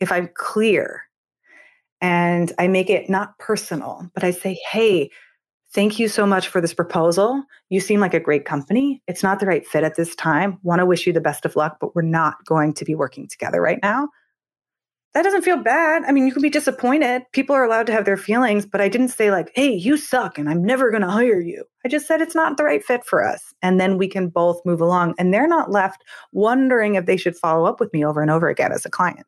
if I'm clear and I make it not personal, but I say, hey, thank you so much for this proposal. You seem like a great company. It's not the right fit at this time. Want to wish you the best of luck, but we're not going to be working together right now that doesn't feel bad. I mean, you can be disappointed. People are allowed to have their feelings, but I didn't say, like, hey, you suck and I'm never going to hire you. I just said it's not the right fit for us. And then we can both move along. And they're not left wondering if they should follow up with me over and over again as a client.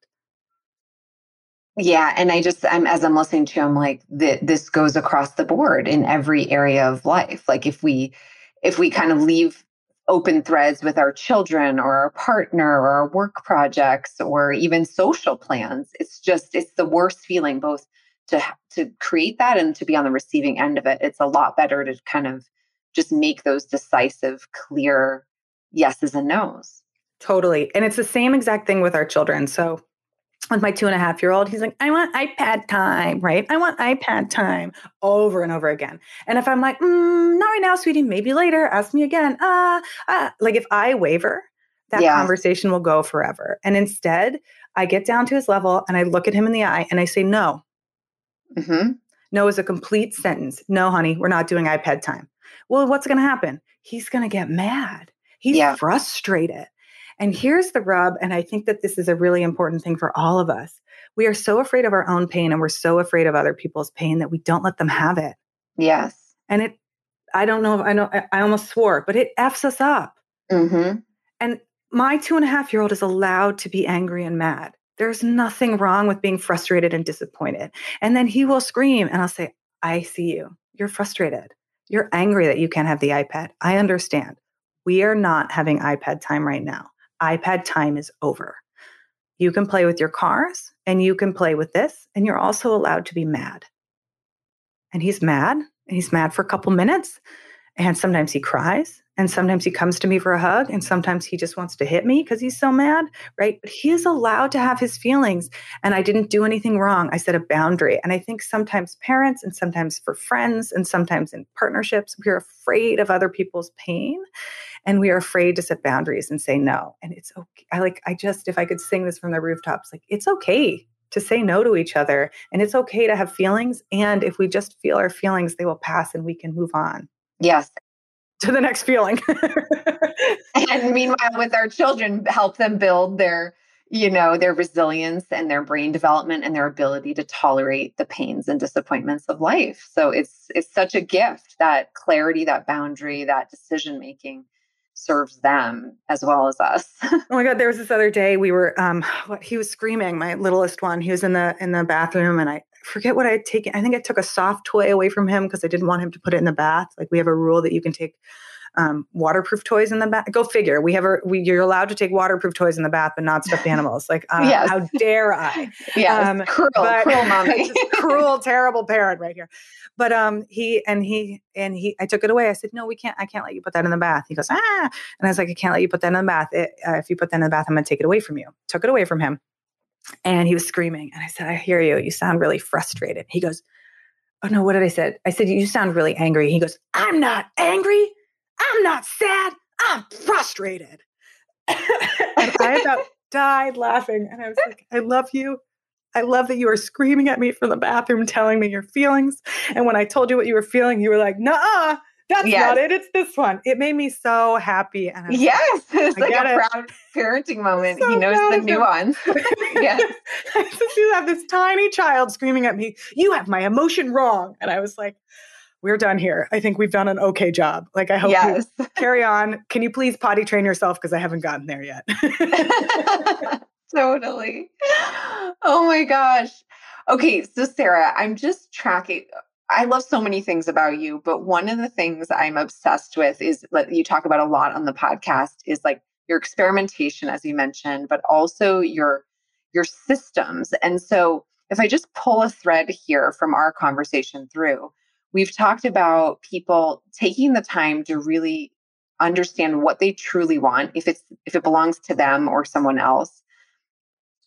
Yeah. And I just, I'm, as I'm listening to I'm like, this goes across the board in every area of life. Like, if we, if we kind of leave open threads with our children or our partner or our work projects or even social plans. It's just it's the worst feeling both to to create that and to be on the receiving end of it. It's a lot better to kind of just make those decisive clear yeses and nos. Totally and it's the same exact thing with our children. So with my two and a half year old, he's like, I want iPad time, right? I want iPad time over and over again. And if I'm like, mm, not right now, sweetie, maybe later, ask me again. Uh, uh, like if I waver, that yeah. conversation will go forever. And instead, I get down to his level and I look at him in the eye and I say, no. Mm-hmm. No is a complete sentence. No, honey, we're not doing iPad time. Well, what's going to happen? He's going to get mad. He's yeah. frustrated. And here's the rub. And I think that this is a really important thing for all of us. We are so afraid of our own pain and we're so afraid of other people's pain that we don't let them have it. Yes. And it, I don't know if I know, I almost swore, but it F's us up. Mm-hmm. And my two and a half year old is allowed to be angry and mad. There's nothing wrong with being frustrated and disappointed. And then he will scream, and I'll say, I see you. You're frustrated. You're angry that you can't have the iPad. I understand. We are not having iPad time right now. iPad time is over. You can play with your cars and you can play with this, and you're also allowed to be mad. And he's mad, and he's mad for a couple minutes, and sometimes he cries, and sometimes he comes to me for a hug, and sometimes he just wants to hit me because he's so mad, right? But he is allowed to have his feelings. And I didn't do anything wrong. I set a boundary. And I think sometimes parents, and sometimes for friends, and sometimes in partnerships, we're afraid of other people's pain. And we are afraid to set boundaries and say no. And it's okay. I like, I just, if I could sing this from the rooftops, like, it's okay to say no to each other. And it's okay to have feelings. And if we just feel our feelings, they will pass and we can move on. Yes to the next feeling. and meanwhile, with our children, help them build their, you know, their resilience and their brain development and their ability to tolerate the pains and disappointments of life. So it's it's such a gift that clarity, that boundary, that decision making serves them as well as us. oh my god, there was this other day we were um what he was screaming, my littlest one. He was in the in the bathroom and I forget what I had taken. I think I took a soft toy away from him because I didn't want him to put it in the bath. Like we have a rule that you can take um, waterproof toys in the bath. Go figure. We have a we, you're allowed to take waterproof toys in the bath, but not stuffed animals. Like uh, yes. how dare I? Yeah, um, cruel, cruel mommy, cruel, terrible parent right here. But um, he and he and he, I took it away. I said, no, we can't. I can't let you put that in the bath. He goes, ah, and I was like, I can't let you put that in the bath. It, uh, if you put that in the bath, I'm gonna take it away from you. Took it away from him. And he was screaming. And I said, I hear you. You sound really frustrated. He goes, Oh no, what did I say? I said, You sound really angry. He goes, I'm not angry. I'm not sad. I'm frustrated. and I about died laughing. And I was like, I love you. I love that you are screaming at me from the bathroom, telling me your feelings. And when I told you what you were feeling, you were like, nah, that's yes. not it. It's this one. It made me so happy. And I'm yes, it's like a it. proud parenting moment. So he knows the nuance. yes. you have this tiny child screaming at me, you have my emotion wrong. And I was like, we're done here. I think we've done an okay job. Like, I hope yes. you carry on. Can you please potty train yourself? Because I haven't gotten there yet. totally. Oh my gosh. Okay, so Sarah, I'm just tracking. I love so many things about you, but one of the things I'm obsessed with is that you talk about a lot on the podcast is like your experimentation, as you mentioned, but also your your systems. And so if I just pull a thread here from our conversation through, we've talked about people taking the time to really understand what they truly want, if it's if it belongs to them or someone else,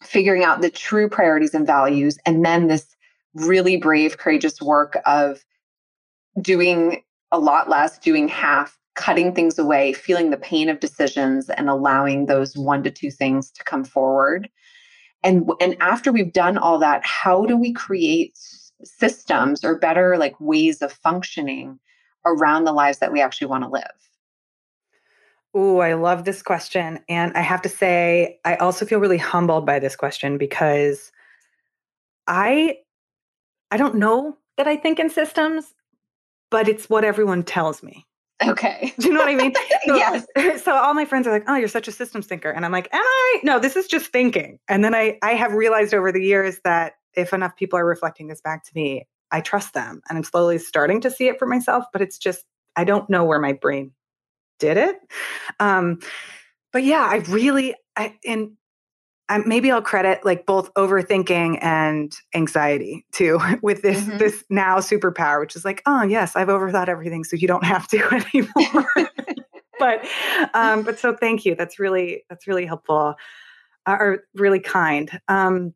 figuring out the true priorities and values, and then this really brave, courageous work of doing a lot less, doing half, cutting things away, feeling the pain of decisions, and allowing those one to two things to come forward. And, and after we've done all that, how do we create systems or better like ways of functioning around the lives that we actually want to live? Oh, I love this question. And I have to say, I also feel really humbled by this question because I I don't know that I think in systems, but it's what everyone tells me. Okay. Do you know what I mean? So, yes. So all my friends are like, "Oh, you're such a systems thinker," and I'm like, "Am I? No, this is just thinking." And then I I have realized over the years that if enough people are reflecting this back to me, I trust them, and I'm slowly starting to see it for myself. But it's just I don't know where my brain did it. Um, but yeah, I really I and I, maybe I'll credit like both overthinking and anxiety too with this mm-hmm. this now superpower, which is like, oh yes, I've overthought everything, so you don't have to anymore. but um, but so thank you. That's really that's really helpful uh, or really kind. Um,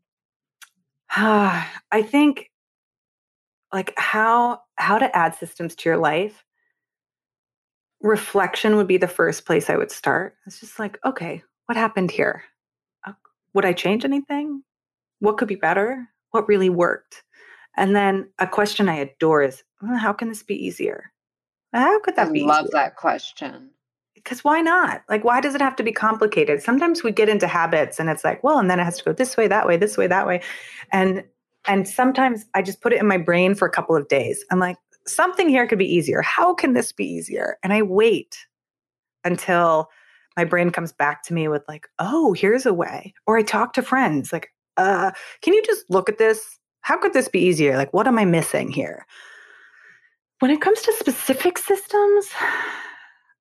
I think like how how to add systems to your life reflection would be the first place I would start. It's just like, okay, what happened here? Uh, would I change anything? What could be better? What really worked? And then a question I adore is, well, how can this be easier? How could that I be? Love easier? that question. Because why not? Like, why does it have to be complicated? Sometimes we get into habits and it's like, well, and then it has to go this way, that way, this way, that way. And and sometimes I just put it in my brain for a couple of days. I'm like, something here could be easier. How can this be easier? And I wait until my brain comes back to me with like, oh, here's a way. Or I talk to friends like, uh, can you just look at this? How could this be easier? Like, what am I missing here? When it comes to specific systems,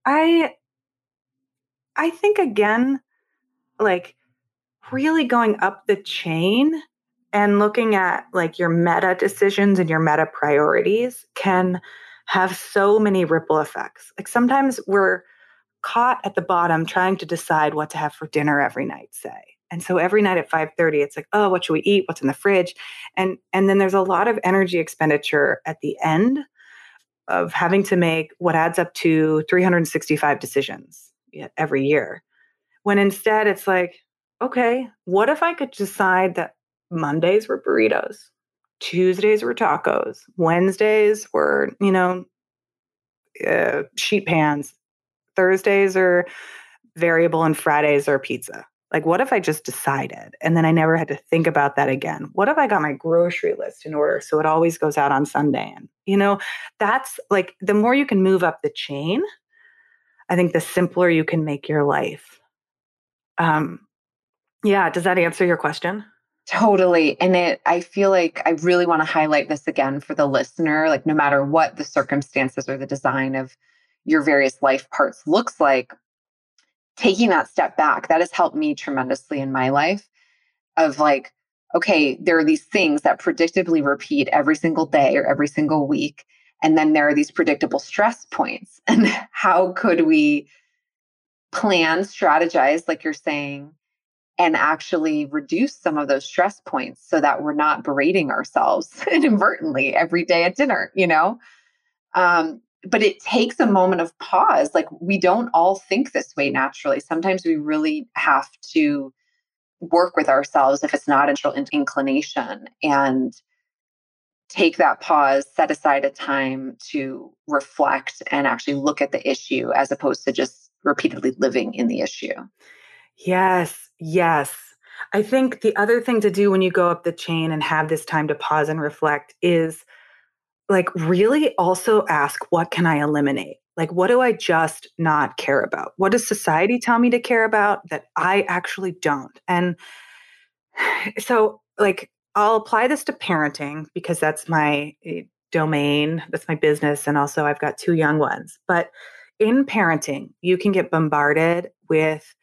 I I think again, like really going up the chain and looking at like your meta decisions and your meta priorities can have so many ripple effects. Like sometimes we're caught at the bottom trying to decide what to have for dinner every night, say. And so every night at 5:30 it's like, "Oh, what should we eat? What's in the fridge?" And and then there's a lot of energy expenditure at the end of having to make what adds up to 365 decisions every year. When instead it's like, okay, what if I could decide that Mondays were burritos, Tuesdays were tacos, Wednesdays were, you know, uh, sheet pans, Thursdays are variable, and Fridays are pizza. Like, what if I just decided and then I never had to think about that again? What if I got my grocery list in order so it always goes out on Sunday? And, you know, that's like the more you can move up the chain, I think the simpler you can make your life. Um, yeah, does that answer your question? Totally. And it I feel like I really want to highlight this again for the listener, like no matter what the circumstances or the design of your various life parts looks like, taking that step back, that has helped me tremendously in my life of like, okay, there are these things that predictably repeat every single day or every single week. And then there are these predictable stress points. And how could we plan, strategize, like you're saying, and actually reduce some of those stress points so that we're not berating ourselves inadvertently every day at dinner, you know? Um, but it takes a moment of pause. Like we don't all think this way naturally. Sometimes we really have to work with ourselves if it's not a natural inclination and take that pause, set aside a time to reflect and actually look at the issue as opposed to just repeatedly living in the issue. Yes, yes. I think the other thing to do when you go up the chain and have this time to pause and reflect is like really also ask what can I eliminate? Like what do I just not care about? What does society tell me to care about that I actually don't? And so like I'll apply this to parenting because that's my eh, domain, that's my business and also I've got two young ones. But in parenting, you can get bombarded with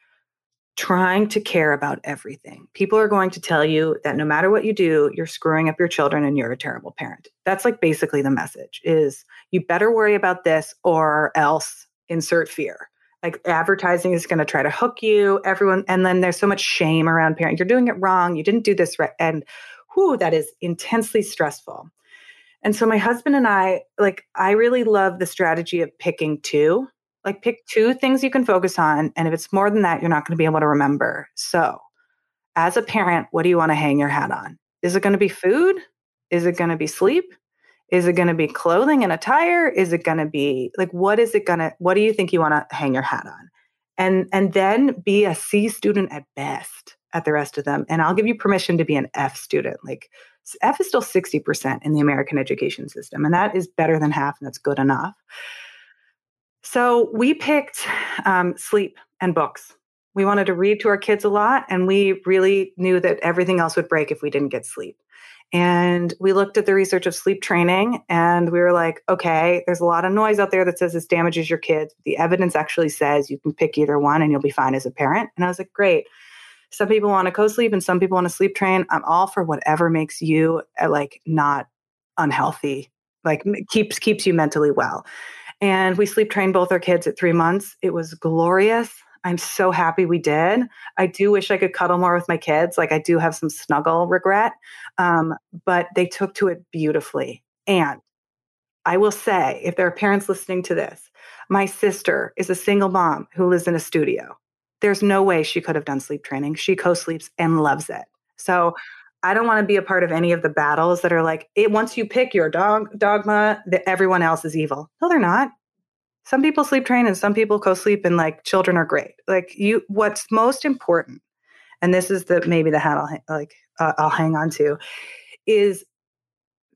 trying to care about everything. People are going to tell you that no matter what you do, you're screwing up your children and you're a terrible parent. That's like basically the message is you better worry about this or else insert fear. Like advertising is going to try to hook you, everyone and then there's so much shame around parent. You're doing it wrong, you didn't do this right and whoo that is intensely stressful. And so my husband and I like I really love the strategy of picking two like pick two things you can focus on. And if it's more than that, you're not going to be able to remember. So, as a parent, what do you want to hang your hat on? Is it going to be food? Is it going to be sleep? Is it going to be clothing and attire? Is it going to be like what is it going to what do you think you want to hang your hat on? And and then be a C student at best at the rest of them. And I'll give you permission to be an F student. Like F is still 60% in the American education system and that is better than half and that's good enough. So we picked um, sleep and books. We wanted to read to our kids a lot, and we really knew that everything else would break if we didn't get sleep. And we looked at the research of sleep training, and we were like, okay, there's a lot of noise out there that says this damages your kids. The evidence actually says you can pick either one and you'll be fine as a parent. And I was like, great. Some people want to co sleep and some people want to sleep train. I'm all for whatever makes you uh, like not unhealthy, like keeps keeps you mentally well. And we sleep trained both our kids at three months. It was glorious. I'm so happy we did. I do wish I could cuddle more with my kids. Like I do have some snuggle regret, um, but they took to it beautifully. And I will say, if there are parents listening to this, my sister is a single mom who lives in a studio. There's no way she could have done sleep training. She co sleeps and loves it. So I don't want to be a part of any of the battles that are like, it once you pick your dog dogma, that everyone else is evil. No, they're not some people sleep train and some people co-sleep and like children are great like you what's most important and this is the maybe the hat i'll like uh, i'll hang on to is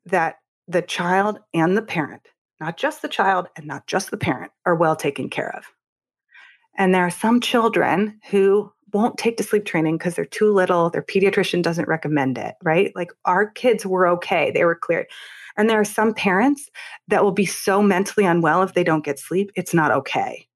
that the child and the parent not just the child and not just the parent are well taken care of and there are some children who won't take to sleep training because they're too little their pediatrician doesn't recommend it right like our kids were okay they were cleared and there are some parents that will be so mentally unwell if they don't get sleep, it's not okay.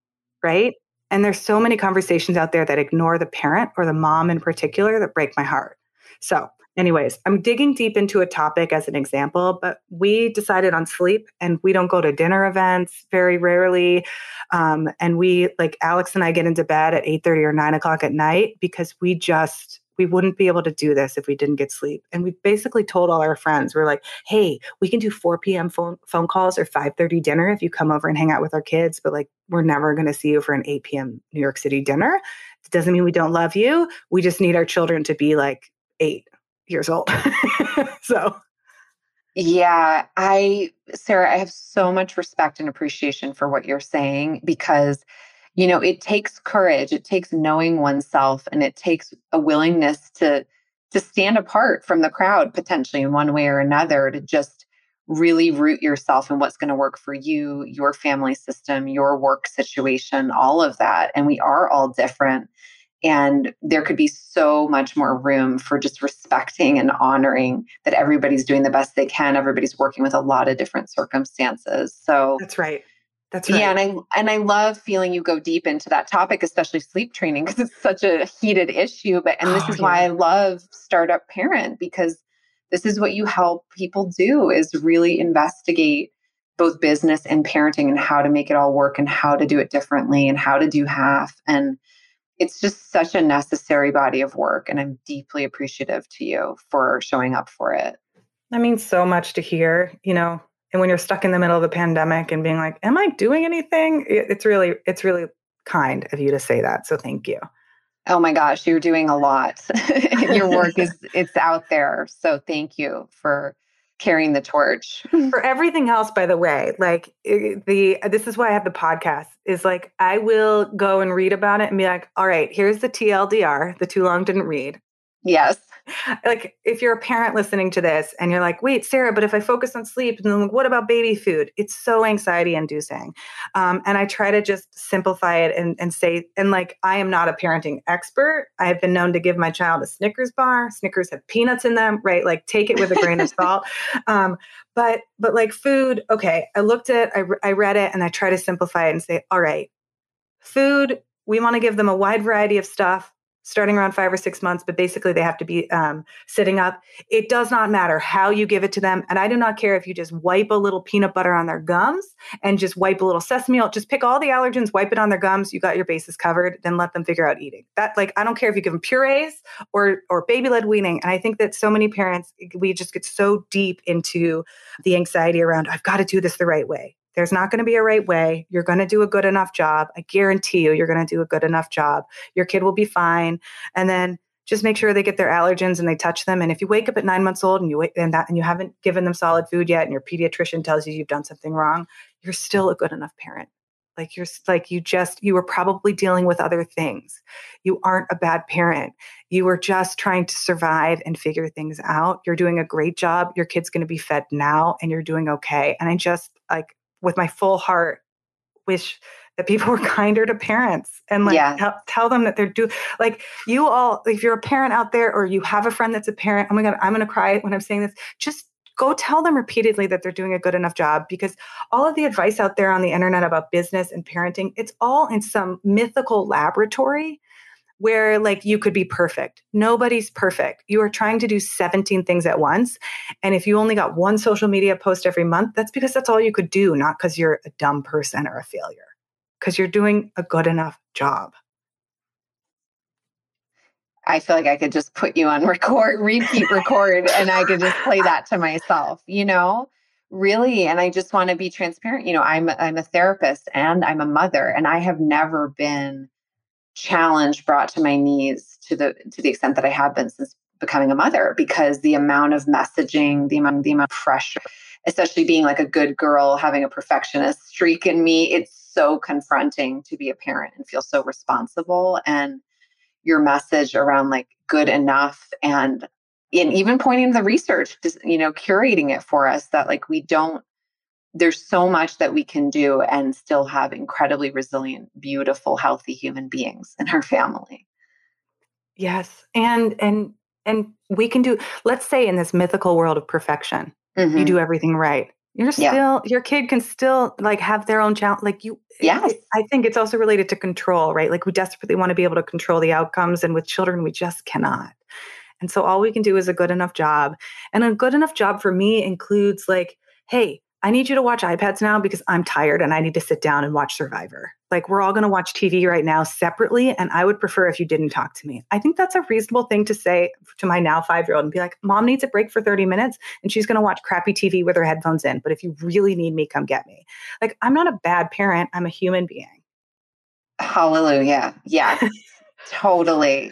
Right. And there's so many conversations out there that ignore the parent or the mom in particular that break my heart. So, anyways, I'm digging deep into a topic as an example, but we decided on sleep and we don't go to dinner events very rarely. Um, and we, like Alex and I, get into bed at 8 30 or 9 o'clock at night because we just, we wouldn't be able to do this if we didn't get sleep. And we basically told all our friends, we're like, hey, we can do 4 p.m. phone, phone calls or 5.30 dinner if you come over and hang out with our kids, but like, we're never going to see you for an 8 p.m. New York City dinner. It doesn't mean we don't love you. We just need our children to be like eight years old. so. Yeah, I, Sarah, I have so much respect and appreciation for what you're saying because you know it takes courage it takes knowing oneself and it takes a willingness to to stand apart from the crowd potentially in one way or another to just really root yourself in what's going to work for you your family system your work situation all of that and we are all different and there could be so much more room for just respecting and honoring that everybody's doing the best they can everybody's working with a lot of different circumstances so that's right that's right. Yeah, and I and I love feeling you go deep into that topic, especially sleep training, because it's such a heated issue. But and this oh, is yeah. why I love Startup Parent because this is what you help people do is really investigate both business and parenting and how to make it all work and how to do it differently and how to do half and it's just such a necessary body of work and i'm deeply appreciative to you for showing up for it. That means so much to hear you know and when you're stuck in the middle of a pandemic and being like am i doing anything? It's really it's really kind of you to say that so thank you. Oh my gosh you're doing a lot. Your work is it's out there so thank you for carrying the torch. For everything else by the way like the this is why i have the podcast is like i will go and read about it and be like all right here's the tldr the too long didn't read yes like if you're a parent listening to this and you're like, wait, Sarah, but if I focus on sleep, then what about baby food? It's so anxiety inducing. Um, and I try to just simplify it and, and say, and like, I am not a parenting expert. I have been known to give my child a Snickers bar. Snickers have peanuts in them, right? Like take it with a grain of salt. Um, but, but like food, okay, I looked at, I, I read it and I try to simplify it and say, all right, food, we want to give them a wide variety of stuff starting around five or six months, but basically they have to be um, sitting up. It does not matter how you give it to them. And I do not care if you just wipe a little peanut butter on their gums and just wipe a little sesame oil, just pick all the allergens, wipe it on their gums. You got your bases covered, then let them figure out eating. That like, I don't care if you give them purees or, or baby led weaning. And I think that so many parents, we just get so deep into the anxiety around, I've got to do this the right way. There's not going to be a right way. You're going to do a good enough job. I guarantee you, you're going to do a good enough job. Your kid will be fine. And then just make sure they get their allergens and they touch them. And if you wake up at nine months old and you wait and that and you haven't given them solid food yet, and your pediatrician tells you you've done something wrong, you're still a good enough parent. Like you're like you just you were probably dealing with other things. You aren't a bad parent. You were just trying to survive and figure things out. You're doing a great job. Your kid's going to be fed now, and you're doing okay. And I just like with my full heart wish that people were kinder to parents and like yeah. tell, tell them that they're do like you all if you're a parent out there or you have a friend that's a parent oh my god i'm going to cry when i'm saying this just go tell them repeatedly that they're doing a good enough job because all of the advice out there on the internet about business and parenting it's all in some mythical laboratory where like you could be perfect. Nobody's perfect. You are trying to do 17 things at once. And if you only got one social media post every month, that's because that's all you could do, not because you're a dumb person or a failure, because you're doing a good enough job. I feel like I could just put you on record, repeat record, and I could just play that to myself, you know? Really. And I just want to be transparent. You know, I'm I'm a therapist and I'm a mother, and I have never been challenged, brought to my knees to the to the extent that I have been since becoming a mother, because the amount of messaging, the amount, the amount of pressure, especially being like a good girl, having a perfectionist streak in me, it's so confronting to be a parent and feel so responsible. And your message around like good enough and and even pointing to the research you know curating it for us that like we don't there's so much that we can do and still have incredibly resilient beautiful healthy human beings in our family yes and and and we can do let's say in this mythical world of perfection mm-hmm. you do everything right you're still yeah. your kid can still like have their own challenge like you yes i think it's also related to control right like we desperately want to be able to control the outcomes and with children we just cannot and so all we can do is a good enough job and a good enough job for me includes like hey I need you to watch iPads now because I'm tired and I need to sit down and watch Survivor. Like, we're all going to watch TV right now separately. And I would prefer if you didn't talk to me. I think that's a reasonable thing to say to my now five year old and be like, Mom needs a break for 30 minutes and she's going to watch crappy TV with her headphones in. But if you really need me, come get me. Like, I'm not a bad parent, I'm a human being. Hallelujah. Yeah, totally.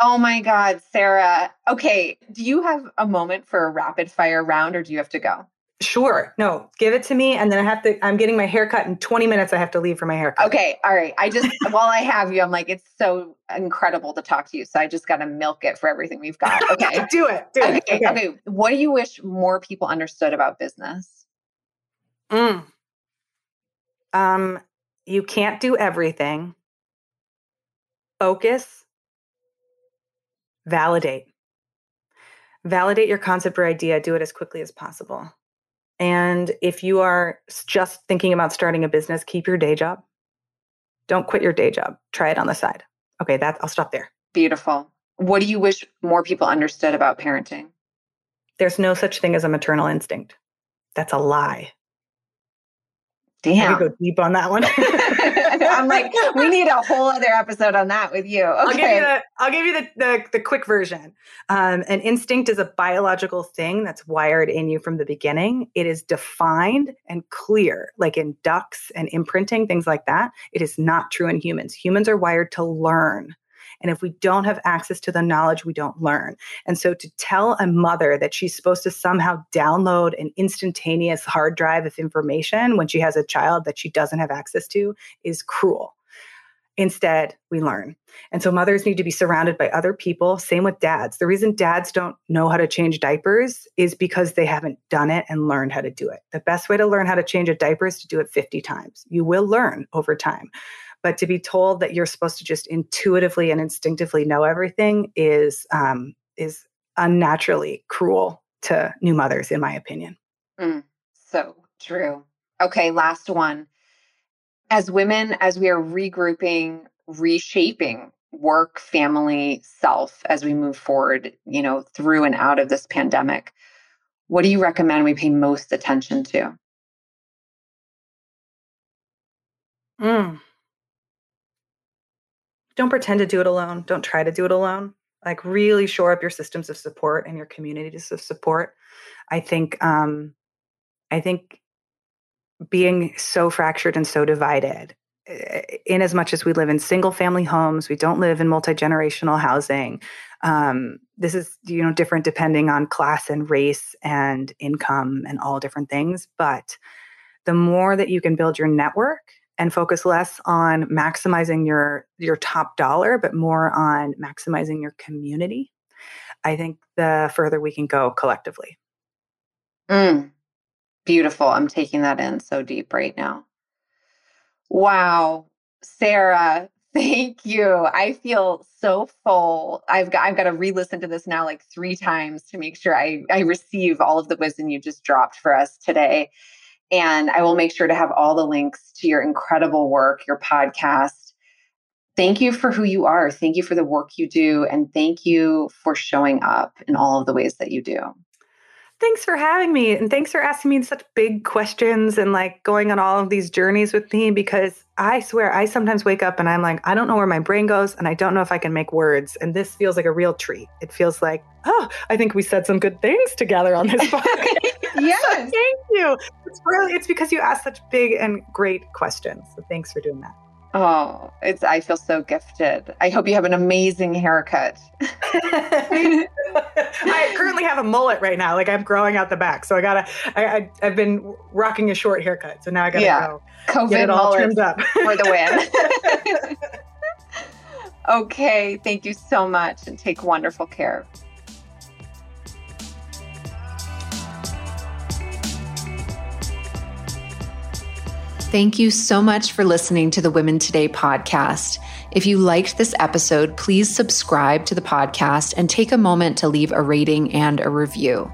Oh my God, Sarah. Okay. Do you have a moment for a rapid fire round or do you have to go? Sure. No, give it to me. And then I have to, I'm getting my haircut in 20 minutes. I have to leave for my haircut. Okay. All right. I just, while I have you, I'm like, it's so incredible to talk to you. So I just got to milk it for everything we've got. Okay. do it. Do okay, it. Okay. okay. What do you wish more people understood about business? Mm. Um, you can't do everything. Focus. Validate. Validate your concept or idea. Do it as quickly as possible and if you are just thinking about starting a business, keep your day job. Don't quit your day job. Try it on the side. Okay, that I'll stop there. Beautiful. What do you wish more people understood about parenting? There's no such thing as a maternal instinct. That's a lie. Damn. I go deep on that one. I'm like, we need a whole other episode on that with you. Okay. I'll give you the, I'll give you the, the, the quick version. Um, an instinct is a biological thing that's wired in you from the beginning. It is defined and clear, like in ducks and imprinting, things like that. It is not true in humans. Humans are wired to learn. And if we don't have access to the knowledge, we don't learn. And so to tell a mother that she's supposed to somehow download an instantaneous hard drive of information when she has a child that she doesn't have access to is cruel. Instead, we learn. And so mothers need to be surrounded by other people. Same with dads. The reason dads don't know how to change diapers is because they haven't done it and learned how to do it. The best way to learn how to change a diaper is to do it 50 times. You will learn over time. But to be told that you're supposed to just intuitively and instinctively know everything is um, is unnaturally cruel to new mothers, in my opinion. Mm, so true. Okay, last one. As women, as we are regrouping, reshaping work, family, self as we move forward, you know, through and out of this pandemic, what do you recommend we pay most attention to? Mm don't pretend to do it alone. Don't try to do it alone. Like really shore up your systems of support and your communities of support. I think um, I think being so fractured and so divided eh, in as much as we live in single family homes we don't live in multi-generational housing um, this is you know different depending on class and race and income and all different things but the more that you can build your network and focus less on maximizing your your top dollar but more on maximizing your community i think the further we can go collectively. Mm, beautiful. I'm taking that in so deep right now. Wow. Sarah thank you. I feel so full. I've got i've got to re-listen to this now like three times to make sure i i receive all of the wisdom you just dropped for us today and I will make sure to have all the links to your incredible work, your podcast. Thank you for who you are. Thank you for the work you do. And thank you for showing up in all of the ways that you do. Thanks for having me. And thanks for asking me such big questions and like going on all of these journeys with me because I swear I sometimes wake up and I'm like, I don't know where my brain goes and I don't know if I can make words. And this feels like a real treat. It feels like, oh, I think we said some good things together on this podcast. Yes. so thank you. It's really, it's because you asked such big and great questions. So thanks for doing that. Oh, it's I feel so gifted. I hope you have an amazing haircut. I currently have a mullet right now. Like I'm growing out the back. So I gotta I, I have been rocking a short haircut. So now I gotta yeah. go COVID get it all trimmed up. for the win. okay, thank you so much and take wonderful care. Thank you so much for listening to the Women Today podcast. If you liked this episode, please subscribe to the podcast and take a moment to leave a rating and a review.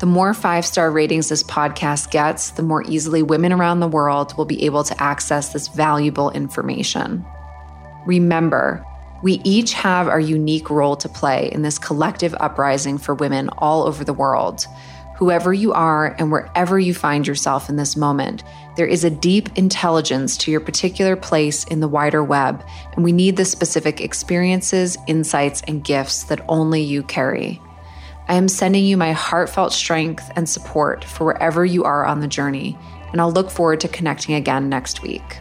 The more five star ratings this podcast gets, the more easily women around the world will be able to access this valuable information. Remember, we each have our unique role to play in this collective uprising for women all over the world. Whoever you are and wherever you find yourself in this moment, there is a deep intelligence to your particular place in the wider web, and we need the specific experiences, insights, and gifts that only you carry. I am sending you my heartfelt strength and support for wherever you are on the journey, and I'll look forward to connecting again next week.